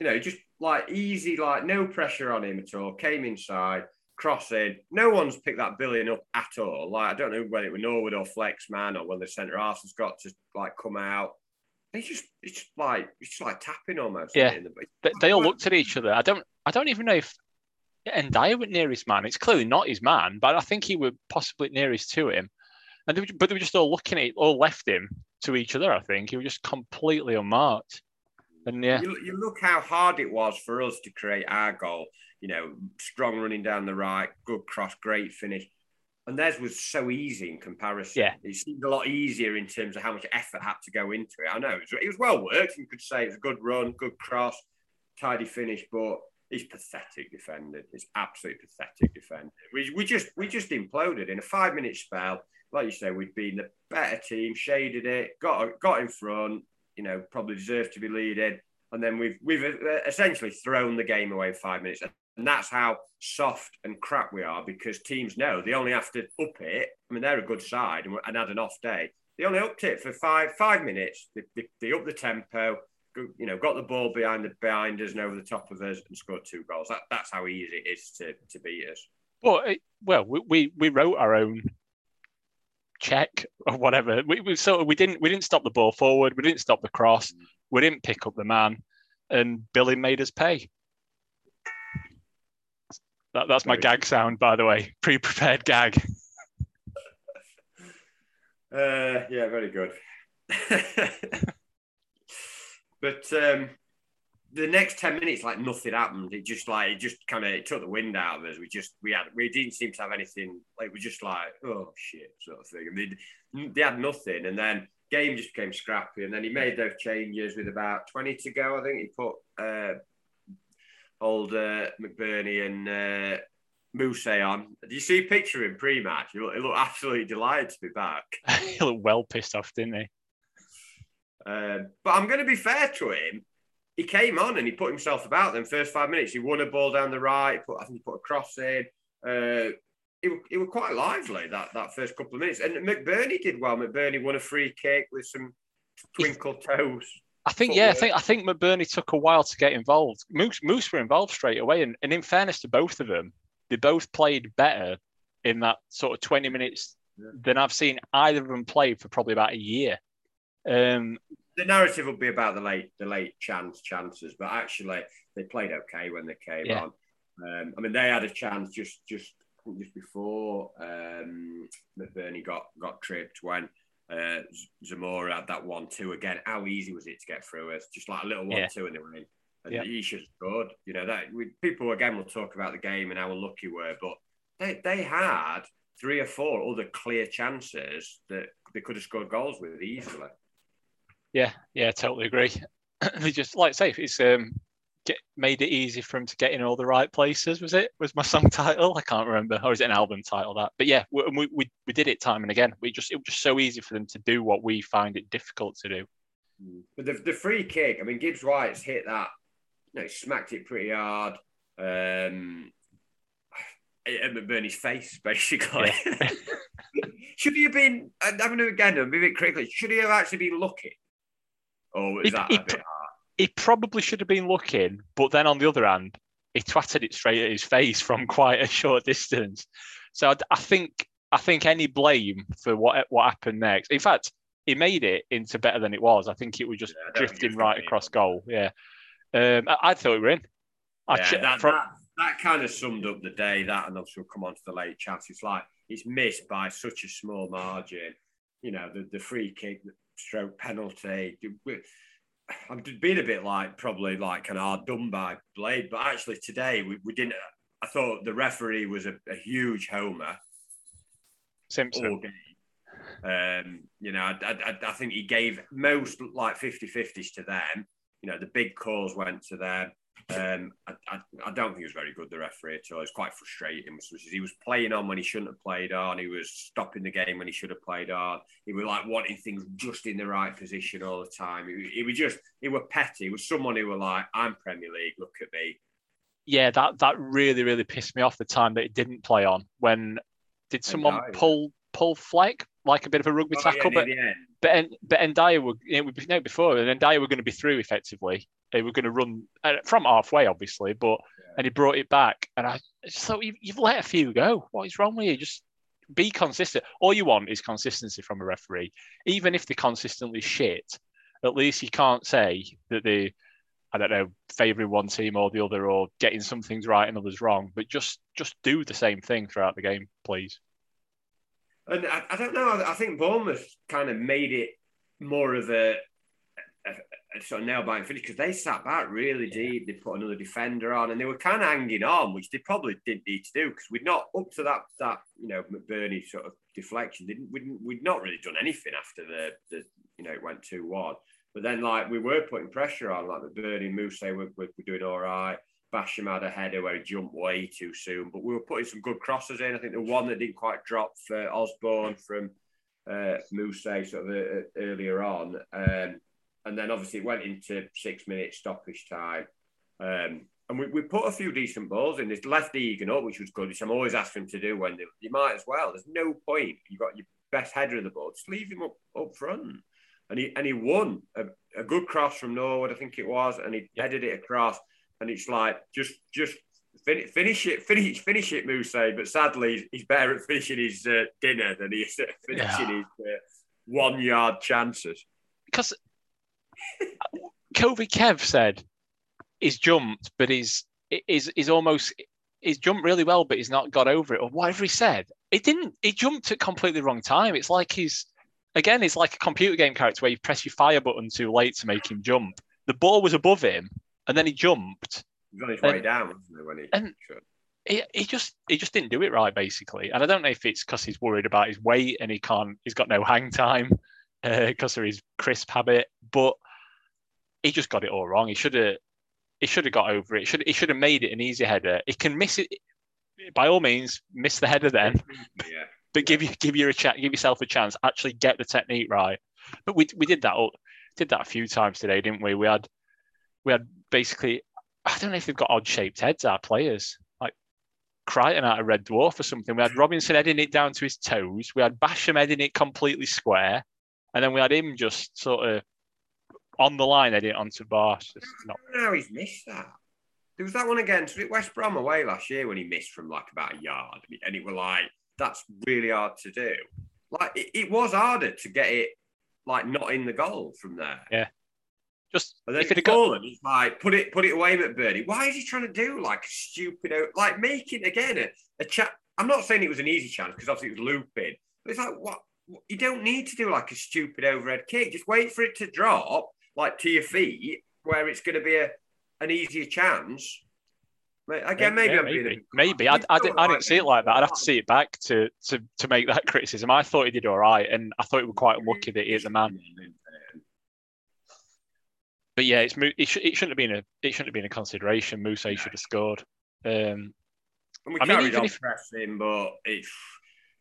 you know just like easy, like no pressure on him at all. Came inside, crossing. No one's picked that billion up at all. Like I don't know whether it was Norwood or Flexman or when the centre half has got to like come out. It's just it's just like it's just like tapping almost. Yeah, the, they all looked at each other. I don't I don't even know if and Dyer was nearest man. It's clearly not his man, but I think he was possibly nearest to him. And they were, but they were just all looking at it, all left him, to each other. I think he was just completely unmarked. And yeah, you, you look how hard it was for us to create our goal. You know, strong running down the right, good cross, great finish. And theirs was so easy in comparison. Yeah. It seemed a lot easier in terms of how much effort had to go into it. I know it was, it was well worked. You could say it was a good run, good cross, tidy finish, but it's pathetic defending. He's absolutely pathetic defending. We, we just we just imploded in a five minute spell. Like you say, we'd been the better team, shaded it, got got in front. You know, probably deserved to be leading, and then we've we've uh, essentially thrown the game away in five minutes. And that's how soft and crap we are because teams know they only have to up it. I mean, they're a good side and, and had an off day. They only upped it for five five minutes. They, they, they up the tempo, you know, got the ball behind the behind us and over the top of us and scored two goals. That, that's how easy it is to, to beat us. Well, it, well, we, we, we wrote our own check or whatever. We, we so we didn't we didn't stop the ball forward. We didn't stop the cross. We didn't pick up the man, and Billy made us pay. That, that's my gag sound, by the way. Pre-prepared gag. Uh, yeah, very good. but um, the next ten minutes, like nothing happened. It just like it just kind of took the wind out of us. We just we had we didn't seem to have anything. Like we just like oh shit sort of thing. I mean, they had nothing, and then game just became scrappy. And then he made those changes with about twenty to go. I think he put uh, old uh, McBurnie and uh, Moose on. Do you see a picture in pre-match? He looked, he looked absolutely delighted to be back. he looked well pissed off, didn't he? Um, but I'm going to be fair to him. He came on and he put himself about them first five minutes. He won a ball down the right. Put, I think he put a cross in. Uh, it, it was quite lively that, that first couple of minutes. And McBurnie did well. McBurnie won a free kick with some twinkle toes. I think yeah, I think I think McBurnie took a while to get involved. Moose Moose were involved straight away, and, and in fairness to both of them, they both played better in that sort of twenty minutes yeah. than I've seen either of them play for probably about a year. Um, the narrative will be about the late the late chance chances, but actually they played okay when they came yeah. on. Um, I mean, they had a chance just just just before um, McBurnie got got tripped when uh, Zamora had that one two again. How easy was it to get through us? Just like a little one yeah. two and they were in. And yeah. he should scored. You know that we, people again will talk about the game and how unlucky we were, but they they had three or four other clear chances that they could have scored goals with easily. Yeah, yeah, totally agree. they just like say it's um get made it easy for him to get in all the right places. Was it? Was my song title? I can't remember. Or is it an album title? That. But yeah, we, we, we did it time and again. We just it was just so easy for them to do what we find it difficult to do. Mm. But the, the free kick, I mean, Gibbs White's hit that. You know, smacked it pretty hard. Um, at McBurnie's face, basically. Yeah. should he have been? I'm having to again, a bit critically. Should he have actually been Or was that a bit hard? he probably should have been looking, but then on the other hand, he twatted it straight at his face from quite a short distance. So I, I think I think any blame for what what happened next. In fact, he made it into better than it was. I think it was just yeah, drifting right across goal. Yeah, um, I, I, thought we were in. I yeah, that, from... that, that kind of summed up the day. That and obviously we'll come on to the late chance. It's like it's missed by such a small margin. You know, the the free kick, stroke penalty. I've been a bit like probably like an hard done by Blade, but actually today we, we didn't. I thought the referee was a, a huge homer. Simpson. Um, you know, I, I, I, think he gave most like 50 50s to them. You know, the big calls went to them. Um, I, I, I, don't think he was very good, the referee at all. It was quite frustrating. He was playing on when he shouldn't have played on. He was stopping the game when he should have played on. He was like wanting things just in the right position all the time. He, he was just, he was petty. He was someone who was like, I'm Premier League, look at me. Yeah, that, that really, really pissed me off the time that he didn't play on. When did someone pull pull Fleck like a bit of a rugby oh, tackle? Yeah, but but but Ndiaye were you know, we know before, and Ndiaye were going to be through effectively they were going to run uh, from halfway, obviously, but yeah. and he brought it back. And I just thought, you, have let a few go. What is wrong with you? Just be consistent. All you want is consistency from a referee. Even if they're consistently shit, at least you can't say that they, I don't know, favouring one team or the other or getting some things right and others wrong. But just just do the same thing throughout the game, please. And I, I don't know. I think Bournemouth kind of made it more of a, a, a sort of nail biting finish because they sat back really deep. They put another defender on, and they were kind of hanging on, which they probably didn't need to do because we'd not up to that that you know McBurnie sort of deflection. Didn't we'd, we'd not really done anything after the the you know it went two one. But then like we were putting pressure on, like McBurnie and Moose were, were, were doing all right. Basham had a header where he jumped way too soon, but we were putting some good crosses in. I think the one that didn't quite drop for Osborn from uh, Moose sort of uh, earlier on. Um, and then obviously it went into six minutes stoppage time. Um, and we, we put a few decent balls in. This left Egan up, which was good, which I'm always asking him to do when they, you might as well. There's no point. You've got your best header of the ball. Just leave him up, up front. And he and he won a, a good cross from Norwood, I think it was, and he headed it across. And it's like just just finish, finish it, finish finish it, Moose. But sadly, he's better at finishing his uh, dinner than he is at finishing yeah. his uh, one yard chances. Because Kobe Kev said he's jumped, but he's is is almost he's jumped really well, but he's not got over it, or whatever he said. He didn't. He jumped at completely the wrong time. It's like he's again, it's like a computer game character where you press your fire button too late to make him jump. The ball was above him, and then he jumped. He his way down, when he? And he, he just he just didn't do it right, basically. And I don't know if it's because he's worried about his weight and he can't. He's got no hang time because uh, of his crisp habit, but he just got it all wrong. He should have he should have got over it. Should he should have made it an easy header. He can miss it by all means. Miss the header then, yeah. but give you give you a chat, give yourself a chance. Actually get the technique right. But we we did that did that a few times today, didn't we? We had we had basically I don't know if they've got odd shaped heads. Our players like Kryten out of Red Dwarf or something. We had Robinson heading it down to his toes. We had Basham heading it completely square, and then we had him just sort of on the line, heading it onto Barsh. Not... No, he's missed that. There was that one against West Brom away last year when he missed from like about a yard, and it was like that's really hard to do. Like it, it was harder to get it like not in the goal from there. Yeah. Just and then if it fallen, he's like put it put it away, McBurnie. Why is he trying to do like a stupid like making again a, a chat? I'm not saying it was an easy chance because obviously it was looping, but it's like what you don't need to do like a stupid overhead kick. Just wait for it to drop like to your feet where it's going to be a, an easier chance. Again, maybe yeah, maybe. maybe. I, I, didn't, I didn't see it like that. I'd have to see it back to, to to make that criticism. I thought he did all right, and I thought it was quite unlucky that he is the man. But yeah, it's it, sh- it shouldn't have been a it shouldn't have been a consideration. Mousset should have scored. Um, and we I carried mean, on if... pressing, but it's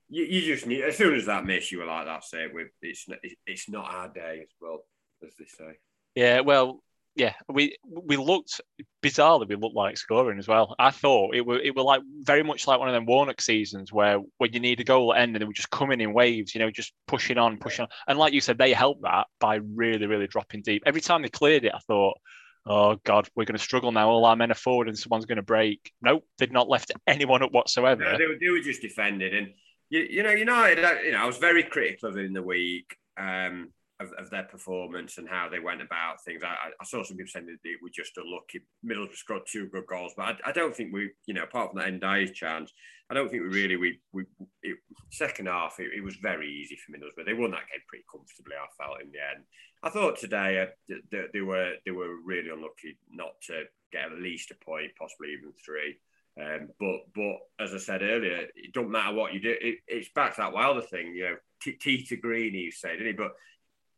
you, you, just need as soon as that miss, you were like, "That's it." With it's it's not our day as well as they say. Yeah, well, yeah, we we looked bizarrely. We looked like scoring as well. I thought it were it were like very much like one of them Warnock seasons where when you need a goal at end and they were just coming in waves, you know, just pushing on, pushing on. And like you said, they helped that by really, really dropping deep. Every time they cleared it, I thought, oh god, we're going to struggle now. All our men are forward and someone's going to break. Nope, they'd not left anyone up whatsoever. No, they, were, they were just defending, and you, you know, United. You know, I was very critical of it in the week. Um, of, of, their performance and how they went about things. I, I saw some people saying that they were just unlucky. Middlesbrough scored two good goals, but I, I, don't think we, you know, apart from that Ndiaye chance, I don't think we really we we it, second half it, it, was very easy for Middlesbrough. They won that game pretty comfortably. I felt in the end. I thought today uh, they, they were they were really unlucky not to get at least a point, possibly even three. Um, but but as I said earlier, it doesn't matter what you do. It, it's back to that Wilder thing, you know. T to green, he said, didn't he? But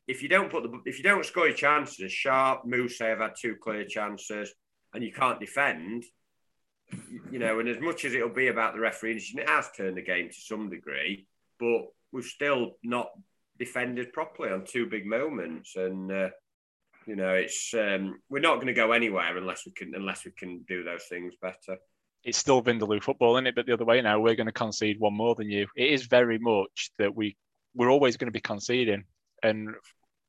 if you don't put the if you don't score your chances, Sharp, Moose have had two clear chances, and you can't defend, you know, and as much as it'll be about the referee, and it has turned the game to some degree, but we've still not defended properly on two big moments, and uh, you know, it's um, we're not going to go anywhere unless we can unless we can do those things better. It's still Vindaloo football, isn't it? But the other way now, we're going to concede one more than you. It is very much that we we're always going to be conceding and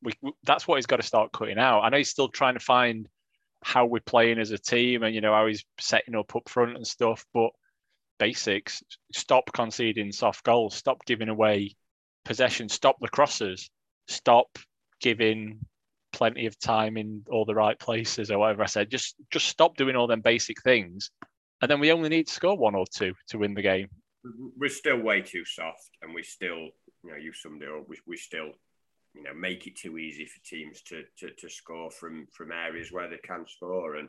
we, that's what he's got to start cutting out. I know he's still trying to find how we're playing as a team and you know how he's setting up up front and stuff, but basics: stop conceding soft goals, stop giving away possession, stop the crosses, stop giving plenty of time in all the right places or whatever I said. Just just stop doing all them basic things, and then we only need to score one or two to win the game. We're still way too soft, and we still, you know, you summed it up. We, we still you know make it too easy for teams to to, to score from from areas where they can score. And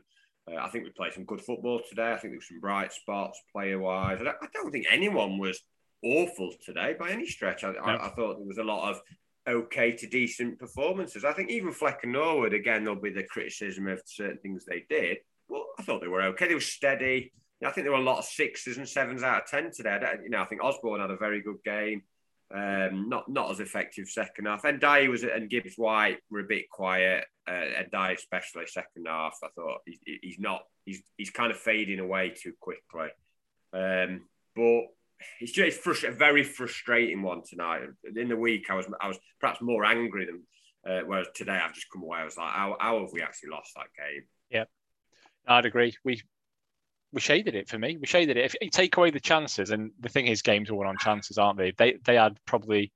uh, I think we played some good football today. I think there were some bright spots player wise. I, I don't think anyone was awful today by any stretch. I, no. I, I, thought there was a lot of okay to decent performances. I think even Fleck and Norwood, again, there'll be the criticism of certain things they did. Well, I thought they were okay. They were steady. I think there were a lot of sixes and sevens out of ten today. you know, I think Osborn had a very good game. Um, not not as effective second half. And Dye was and Gibbs White were a bit quiet. Uh, and Dye especially second half. I thought he's, not. He's he's kind of fading away too quickly. Um, but it's just frust- a very frustrating one tonight. In the week, I was I was perhaps more angry than uh, whereas today I've just come away. I was like, how, how have we actually lost that game? Yeah, I'd agree. We we shaded it for me. We shaded it. If you take away the chances, and the thing is, games are won on chances, aren't they? They they had probably,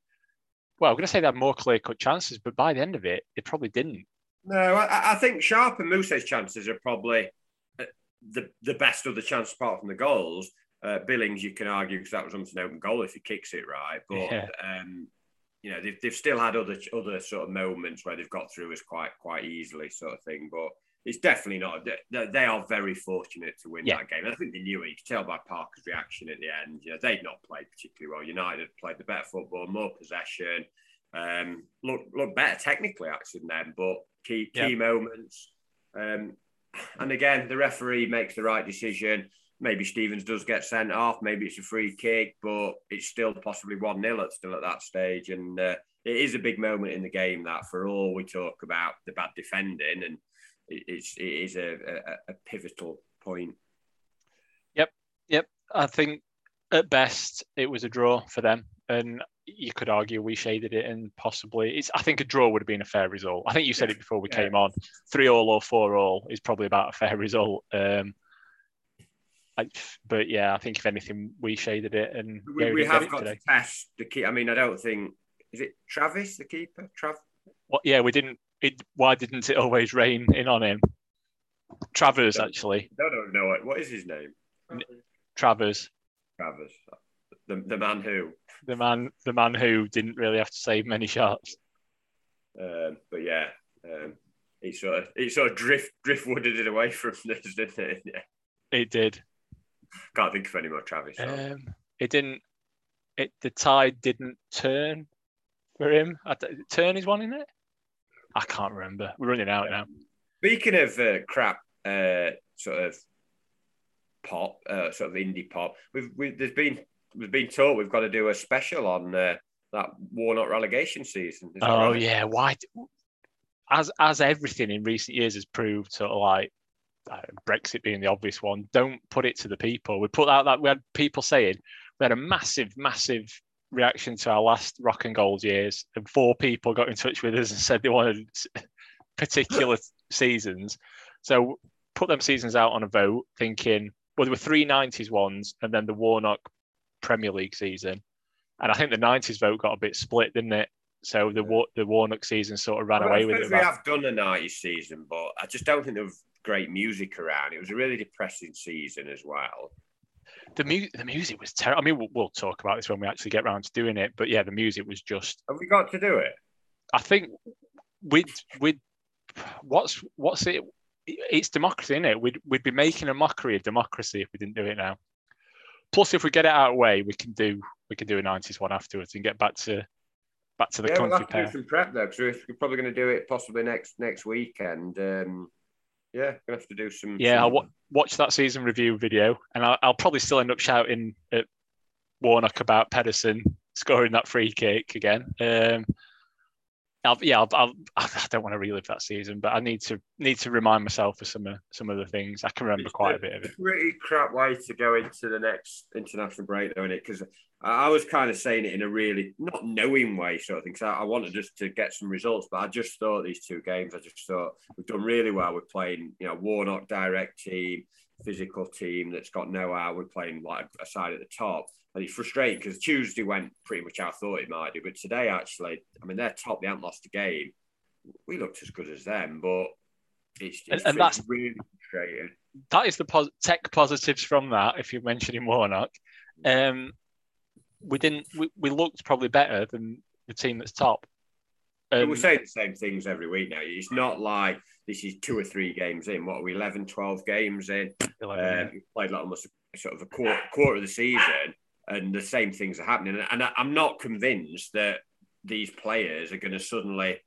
well, I'm going to say they had more clear cut chances, but by the end of it, they probably didn't. No, I, I think Sharp and Mousset's chances are probably uh, the the best of the chances apart from the goals. Uh, Billings, you can argue because that was almost an open goal if he kicks it right, but yeah. um, you know they've, they've still had other other sort of moments where they've got through us quite quite easily, sort of thing. But it's definitely not. They are very fortunate to win yeah. that game. And I think they knew it. You could tell by Parker's reaction at the end. You know, they'd not played particularly well. United played the better football, more possession, um, look look better technically actually than them, but key key yeah. moments. Um, and again, the referee makes the right decision. Maybe Stevens does get sent off. Maybe it's a free kick, but it's still possibly one 0 at still at that stage. And uh, it is a big moment in the game that, for all we talk about the bad defending and it's it is a, a, a pivotal point. Yep, yep. I think at best it was a draw for them, and you could argue we shaded it, and possibly it's. I think a draw would have been a fair result. I think you said yeah. it before we yeah. came on. Three all or four all is probably about a fair result. Um, I, but yeah, I think if anything, we shaded it, and we, we have got today. to test the key. I mean, I don't think is it Travis the keeper. Trav. What? Yeah, we didn't it, why didn't it always rain in on him? Travers, actually. No, no, no. What is his name? Travers. Travers. The, the man who. The man, the man who didn't really have to save many shots. Um, but yeah, um, it sort of it sort of drift driftwooded it away from this, didn't it? Yeah. It did. Can't think of any more Travis. Um, it didn't. It the tide didn't turn for him. Turn is one in it. I can't remember. We're running out now. Speaking of uh, crap, uh, sort of pop, uh, sort of indie pop, we've, we've there's been we've been told we've got to do a special on uh, that Warnock relegation season. oh right? yeah, why? As as everything in recent years has proved, sort of like uh, Brexit being the obvious one. Don't put it to the people. We put out that we had people saying we had a massive, massive reaction to our last rock and gold years, and four people got in touch with us and said they wanted particular seasons. So put them seasons out on a vote, thinking well there were three '90s ones, and then the Warnock Premier League season, and I think the '90s vote got a bit split, didn't it? So the the Warnock season sort of ran well, away with it. We have done a '90s season, but I just don't think there was great music around. It was a really depressing season as well the music the music was terrible. I mean, we'll, we'll, talk about this when we actually get around to doing it. But yeah, the music was just. Have we got to do it? I think with with what's what's it? It's democracy, isn't it? We'd we'd be making a mockery of democracy if we didn't do it now. Plus, if we get it out of the way, we can do we can do a '90s one afterwards and get back to back to the yeah, country. We'll have to do some prep though, because we're probably going to do it possibly next next weekend. Um, yeah, gonna have to do some. Yeah, some... I'll w- watch that season review video, and I'll, I'll, probably still end up shouting at Warnock about Pedersen scoring that free kick again. Um, I'll, yeah, I'll, I'll, I don't want to relive that season, but I need to need to remind myself of some of some of the things. I can remember it's quite a, a bit of it. Pretty crap way to go into the next international break, though, in it? Because I was kind of saying it in a really not knowing way, sort of thing. I, I, wanted just to get some results, but I just thought these two games, I just thought we've done really well. We're playing, you know, Warnock direct team, physical team that's got no out. We're playing like a side at the top. And it's frustrating because Tuesday went pretty much how I thought it might do. But today, actually, I mean, they're top. They haven't lost a game. We looked as good as them, but it's, it's, and, that's really frustrating. That is the pos- tech positives from that, if you're mentioning Warnock. Um, we didn't. We, we looked probably better than the team that's top. Um, we're saying the same things every week now. It's not like this is two or three games in. What are we, 11, 12 games in? 11, um, played like almost sort of a quarter, quarter of the season, and the same things are happening. And I'm not convinced that these players are going to suddenly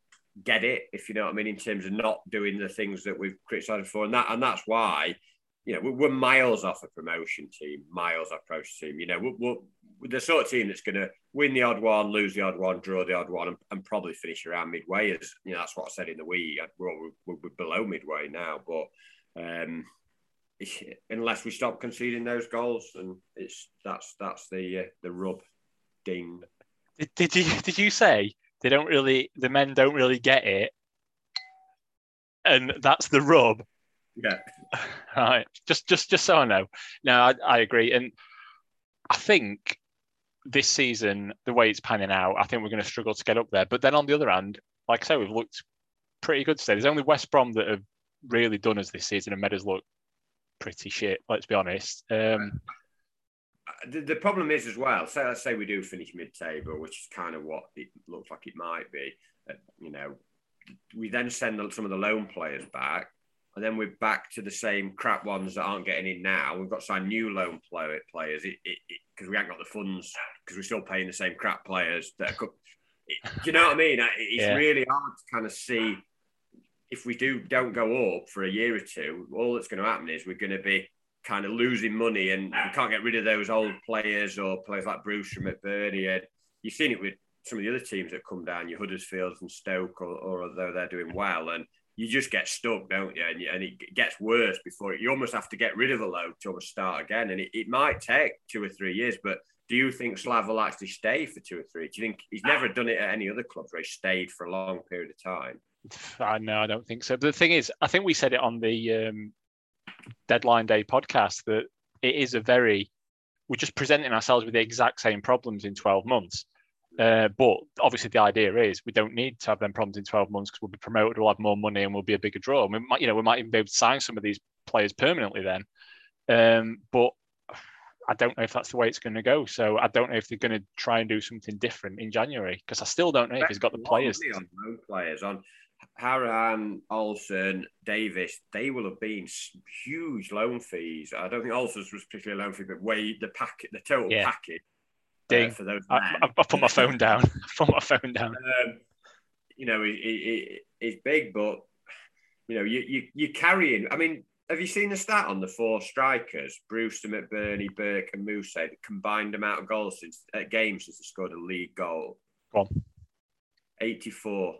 get it, if you know what I mean, in terms of not doing the things that we've criticised for. And that and that's why, you know, we're miles off a promotion team, miles off approach team. You know, we're, we're the sort of team that's going to win the odd one, lose the odd one, draw the odd one, and, and, probably finish around midway. As you know, that's what I said in the week. We're, we're below midway now, but. Um, unless we stop conceding those goals, and it's that's that's the uh, the rub. Ding. Did, did you did you say they don't really the men don't really get it, and that's the rub? Yeah. Right. Just just just so I know. No, I, I agree, and I think this season the way it's panning out, I think we're going to struggle to get up there. But then on the other hand, like I say, we've looked pretty good today. There's only West Brom that have really done us this season and made us look pretty shit. Let's be honest. Um, the, the, problem is as well. So let's say we do finish mid-table, which is kind of what it looks like it might be. Uh, you know, we then send some of the loan players back, and then we're back to the same crap ones that aren't getting in now. We've got to sign new loan play, players because we haven't got the funds because we're still paying the same crap players that are. It, do you know what I mean? It's yeah. really hard to kind of see if we do don't go up for a year or two, all that's going to happen is we're going to be kind of losing money, and we can't get rid of those old players or players like Bruce from McBurnie. And you've seen it with some of the other teams that come down, your Huddersfields and Stoke, or, or although they're doing well, and you just get stuck, don't you? And, and, it gets worse before it, you almost have to get rid of a load to almost start again. And it, it might take two or three years, but do you think Slav will actually stay for two or three? Do you think he's never done it at any other clubs where he stayed for a long period of time? I know, I don't think so. But the thing is, I think we said it on the um, deadline day podcast that it is a very we're just presenting ourselves with the exact same problems in 12 months. Uh, but obviously, the idea is we don't need to have them problems in 12 months because we'll be promoted, we'll have more money, and we'll be a bigger draw. And we might, you know, we might even be able to sign some of these players permanently then. Um, but I don't know if that's the way it's going to go. So I don't know if they're going to try and do something different in January because I still don't know if he's got the players. On players on Hourihane, Olsen, Davis, they will have been huge loan fees. I don't think Olsen's was particularly a loan fee, but way the packet, the total yeah. package uh, for those. I, I, put my phone down. I put my phone down. Um, you know, it, it, it's big, but you know, you you you carrying. I mean, have you seen the stat on the four strikers? Brewster, McBurnie, Burke, and Moose the combined amount of goals since uh, games since they scored a league goal. Go on. 84.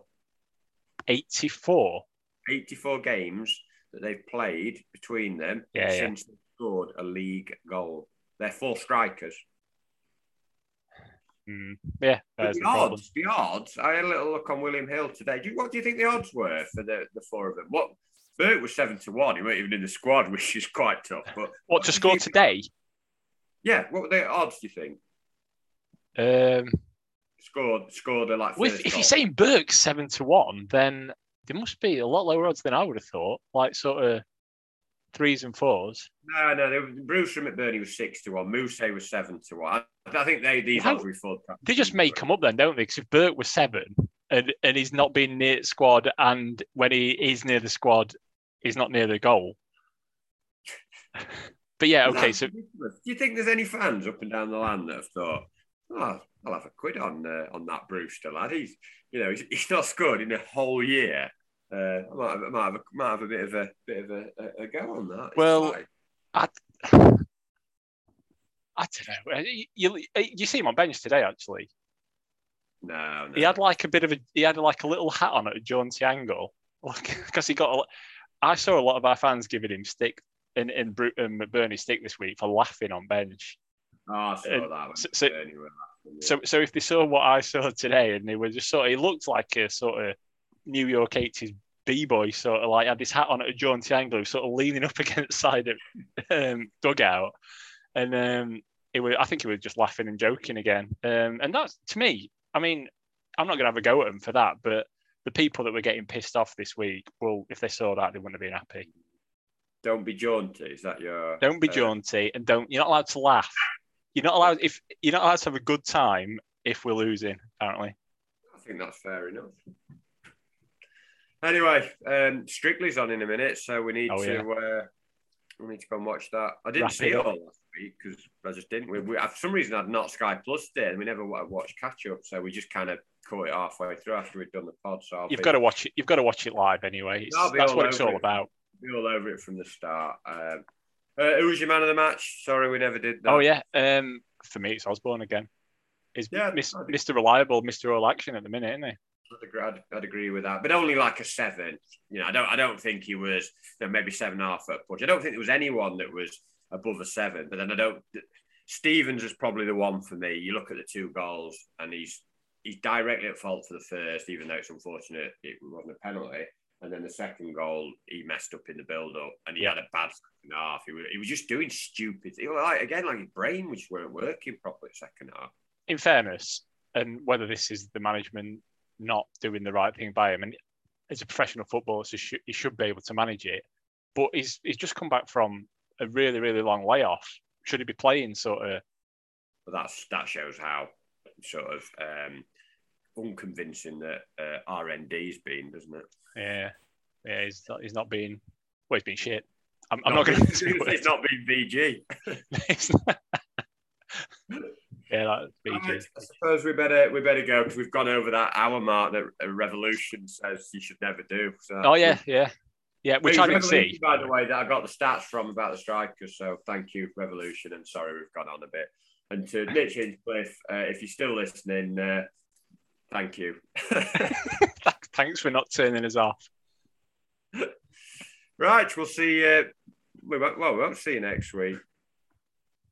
84. 84 games that they've played between them yeah, since yeah. they scored a league goal. They're four strikers. Mm, yeah, the, the odds. The odds. I had a little look on William Hill today. Do you, what do you think the odds were for the, the four of them? What Burke was seven to one. He wasn't even in the squad, which is quite tough. But what to score today? Yeah. What were the odds? Do you think? Um, scored scored a like. If, if you're saying Burke seven to one, then there must be a lot lower odds than I would have thought. Like sort of threes and fours. No, no. Were, Bruce from McBurnie was six to one. Moose was seven to one. I, think they these How, odds were full. They just make them up then, don't they? Because if Burke was seven and and he's not been near the squad, and when he is near the squad, he's not near the goal. but yeah, okay. So, do you think there's any fans up and down the land that have thought, oh, I'll have a quid on uh, on that Brewster lad. He's you know he's, he's not scored in a whole year. Uh, I might have, I might have, a, might have a bit of a bit of a, a, a go on that. well, I, I don't know. Uh, you, you, uh, you see him on bench today, actually. No, no, he had like a bit of a he had like a little hat on at a jaunty angle, because he got. A, I saw a lot of our fans giving him stick in in, in McBurnie stick this week for laughing on bench. Oh, I saw that. So, so, anyway. So, so if they saw what I saw today, and they were just sort of, he looked like a sort of New York '80s b-boy, sort of like had this hat on at a jaunty angle, sort of leaning up against the side of um, dugout, and um, it was, I think he was just laughing and joking again. Um, and that's to me, I mean, I'm not going to have a go at him for that, but the people that were getting pissed off this week, well, if they saw that, they wouldn't have been happy. Don't be jaunty. Is that your? Don't be uh... jaunty, and don't. You're not allowed to laugh. You're not allowed if you're not allowed to have a good time if we're losing. Apparently. I think that's fair enough. Anyway, um, Strictly's on in a minute, so we need Oh, to yeah. uh, we need to go and watch that. I didn't Wrap see it all last week because I just didn't. We, we, for some reason, I'd not Sky Plus did, and we never watched catch up, so we just kind of caught it halfway through after we'd done the pod. So I'll You've be, got to watch it. You've got to watch it live anyway. It's, that's what it's all it. about. be all over it from the start. Um, uh, who was your man of the match? Sorry, we never did that. Oh yeah. Um, for me, it's Osborn again. He's Yeah, Mis- Mr. Reliable, Mr. All Action at the minute, isn't he? I'd I'd agree with that, but only like a seven. You know, I don't. I don't think he was. You know, maybe seven and a half at push. I don't think there was anyone that was above a seven. But then I don't. Stevens is probably the one for me. You look at the two goals, and he's he's directly at fault for the first, even though it's unfortunate it wasn't a penalty. And then the second goal, he messed up in the build-up, and he had a bad second half. He was, he was just doing stupid. He was like again, like his brain just weren't working properly second half. In fairness, and whether this is the management not doing the right thing by him, and as a professional footballer, so sh- he should be able to manage it. But he's he's just come back from a really really long layoff. Should he be playing sort of? But that's that shows how sort of um, unconvincing that uh, RND's been, doesn't it? Yeah, yeah. He's not, he's not being. Well, he's been shit. I'm, I'm not going to. It's not been VG. yeah. Right, I suppose we better we better go because we've gone over that hour mark that Revolution says you should never do. So Oh yeah, yeah, yeah. Which I didn't see. by the way, that I got the stats from about the strikers. So thank you, Revolution, and sorry we've gone on a bit. And to Mitch Hinchcliffe, uh, if you're still listening, uh, thank you. Thanks for not turning us off. right, we'll see. We won't, well, we won't see you next week.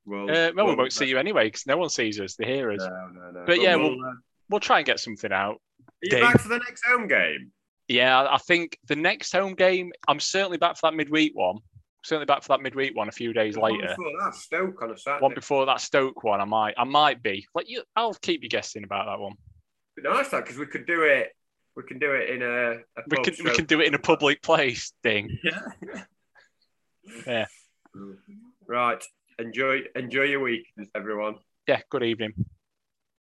We'll, Uh, well, we won't see you anyway because no one sees us. They hear us. No, no, no. But yeah, we'll, we'll- uh, We'll try and get something out. are you Dave. back for the next home game? Yeah, I think the next home game. I'm certainly back for that midweek one. Certainly back for that midweek one a few days One later. before that, Stoke on a Saturday. One before that Stoke one, I might, I might be. Like you, I'll keep you guessing about that one. Nice that because we could do it. We can do it in a. a We can, we can do it in a public place. Ding. Yeah. Yeah. Right. Enjoy. Enjoy your weekend, everyone. Yeah. Good evening.